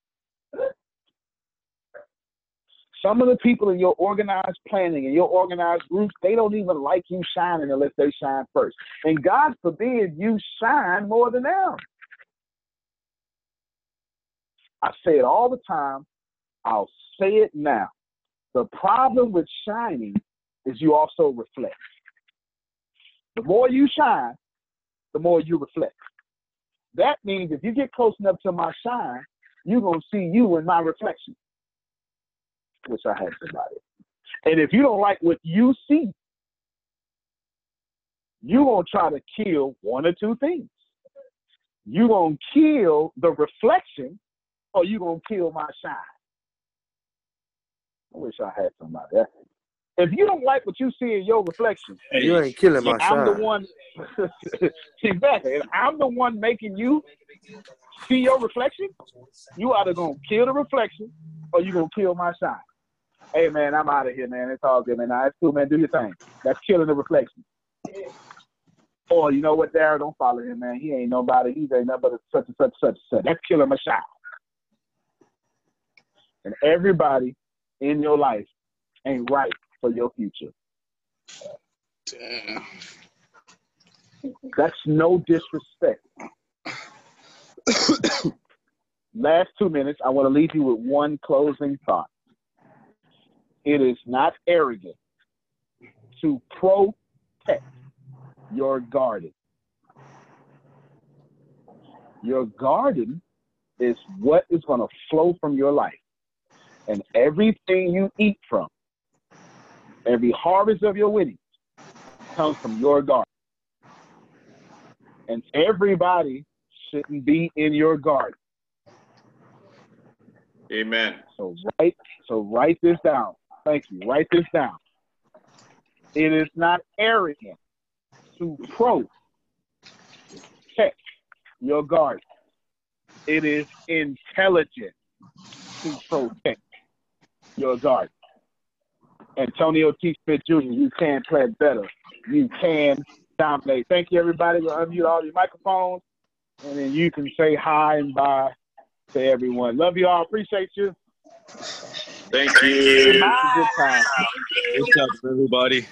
Some of the people in your organized planning and your organized groups, they don't even like you shining unless they shine first. And God forbid you shine more than them. I say it all the time. I'll say it now. The problem with shining is you also reflect. The more you shine, the more you reflect. That means if you get close enough to my shine, you're going to see you in my reflection. Wish I had somebody. And if you don't like what you see, you're going to try to kill one or two things. You're going to kill the reflection or you're going to kill my shine. I wish I had somebody. If you don't like what you see in your reflection, You ain't killing my I'm the shine. one. *laughs* exactly. If I'm the one making you see your reflection, you either gonna kill the reflection or you gonna kill my shine. Hey man, I'm out of here, man. It's all good, man. Nah, it's cool, man. Do your thing. That's killing the reflection. Or you know what, Darren? Don't follow him, man. He ain't nobody. He ain't nothing but a such and such such and such. That's killing my shine. And everybody in your life ain't right for your future. Damn. That's no disrespect. Last two minutes, I want to leave you with one closing thought. It is not arrogant to protect your garden. Your garden is what is going to flow from your life. And everything you eat from, every harvest of your winnings, comes from your garden. And everybody shouldn't be in your garden. Amen. So write so write this down. Thank you. Write this down. It is not arrogant to protect your garden. It is intelligent to protect your garden. Antonio T. Smith Jr., you can play better. You can dominate. Thank you, everybody. We'll unmute all your microphones, and then you can say hi and bye to everyone. Love you all. Appreciate you. Thank you. It's a good time. What's up, everybody?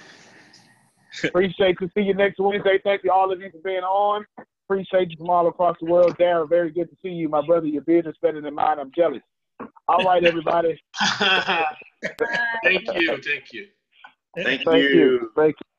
Appreciate to see you next Wednesday. Thank you all of you for being on. Appreciate you from all across the world. Darren, very good to see you, my brother. Your business better than mine. I'm jealous. All right, everybody. *laughs* Thank you. Thank you. Thank Thank you. you. Thank you.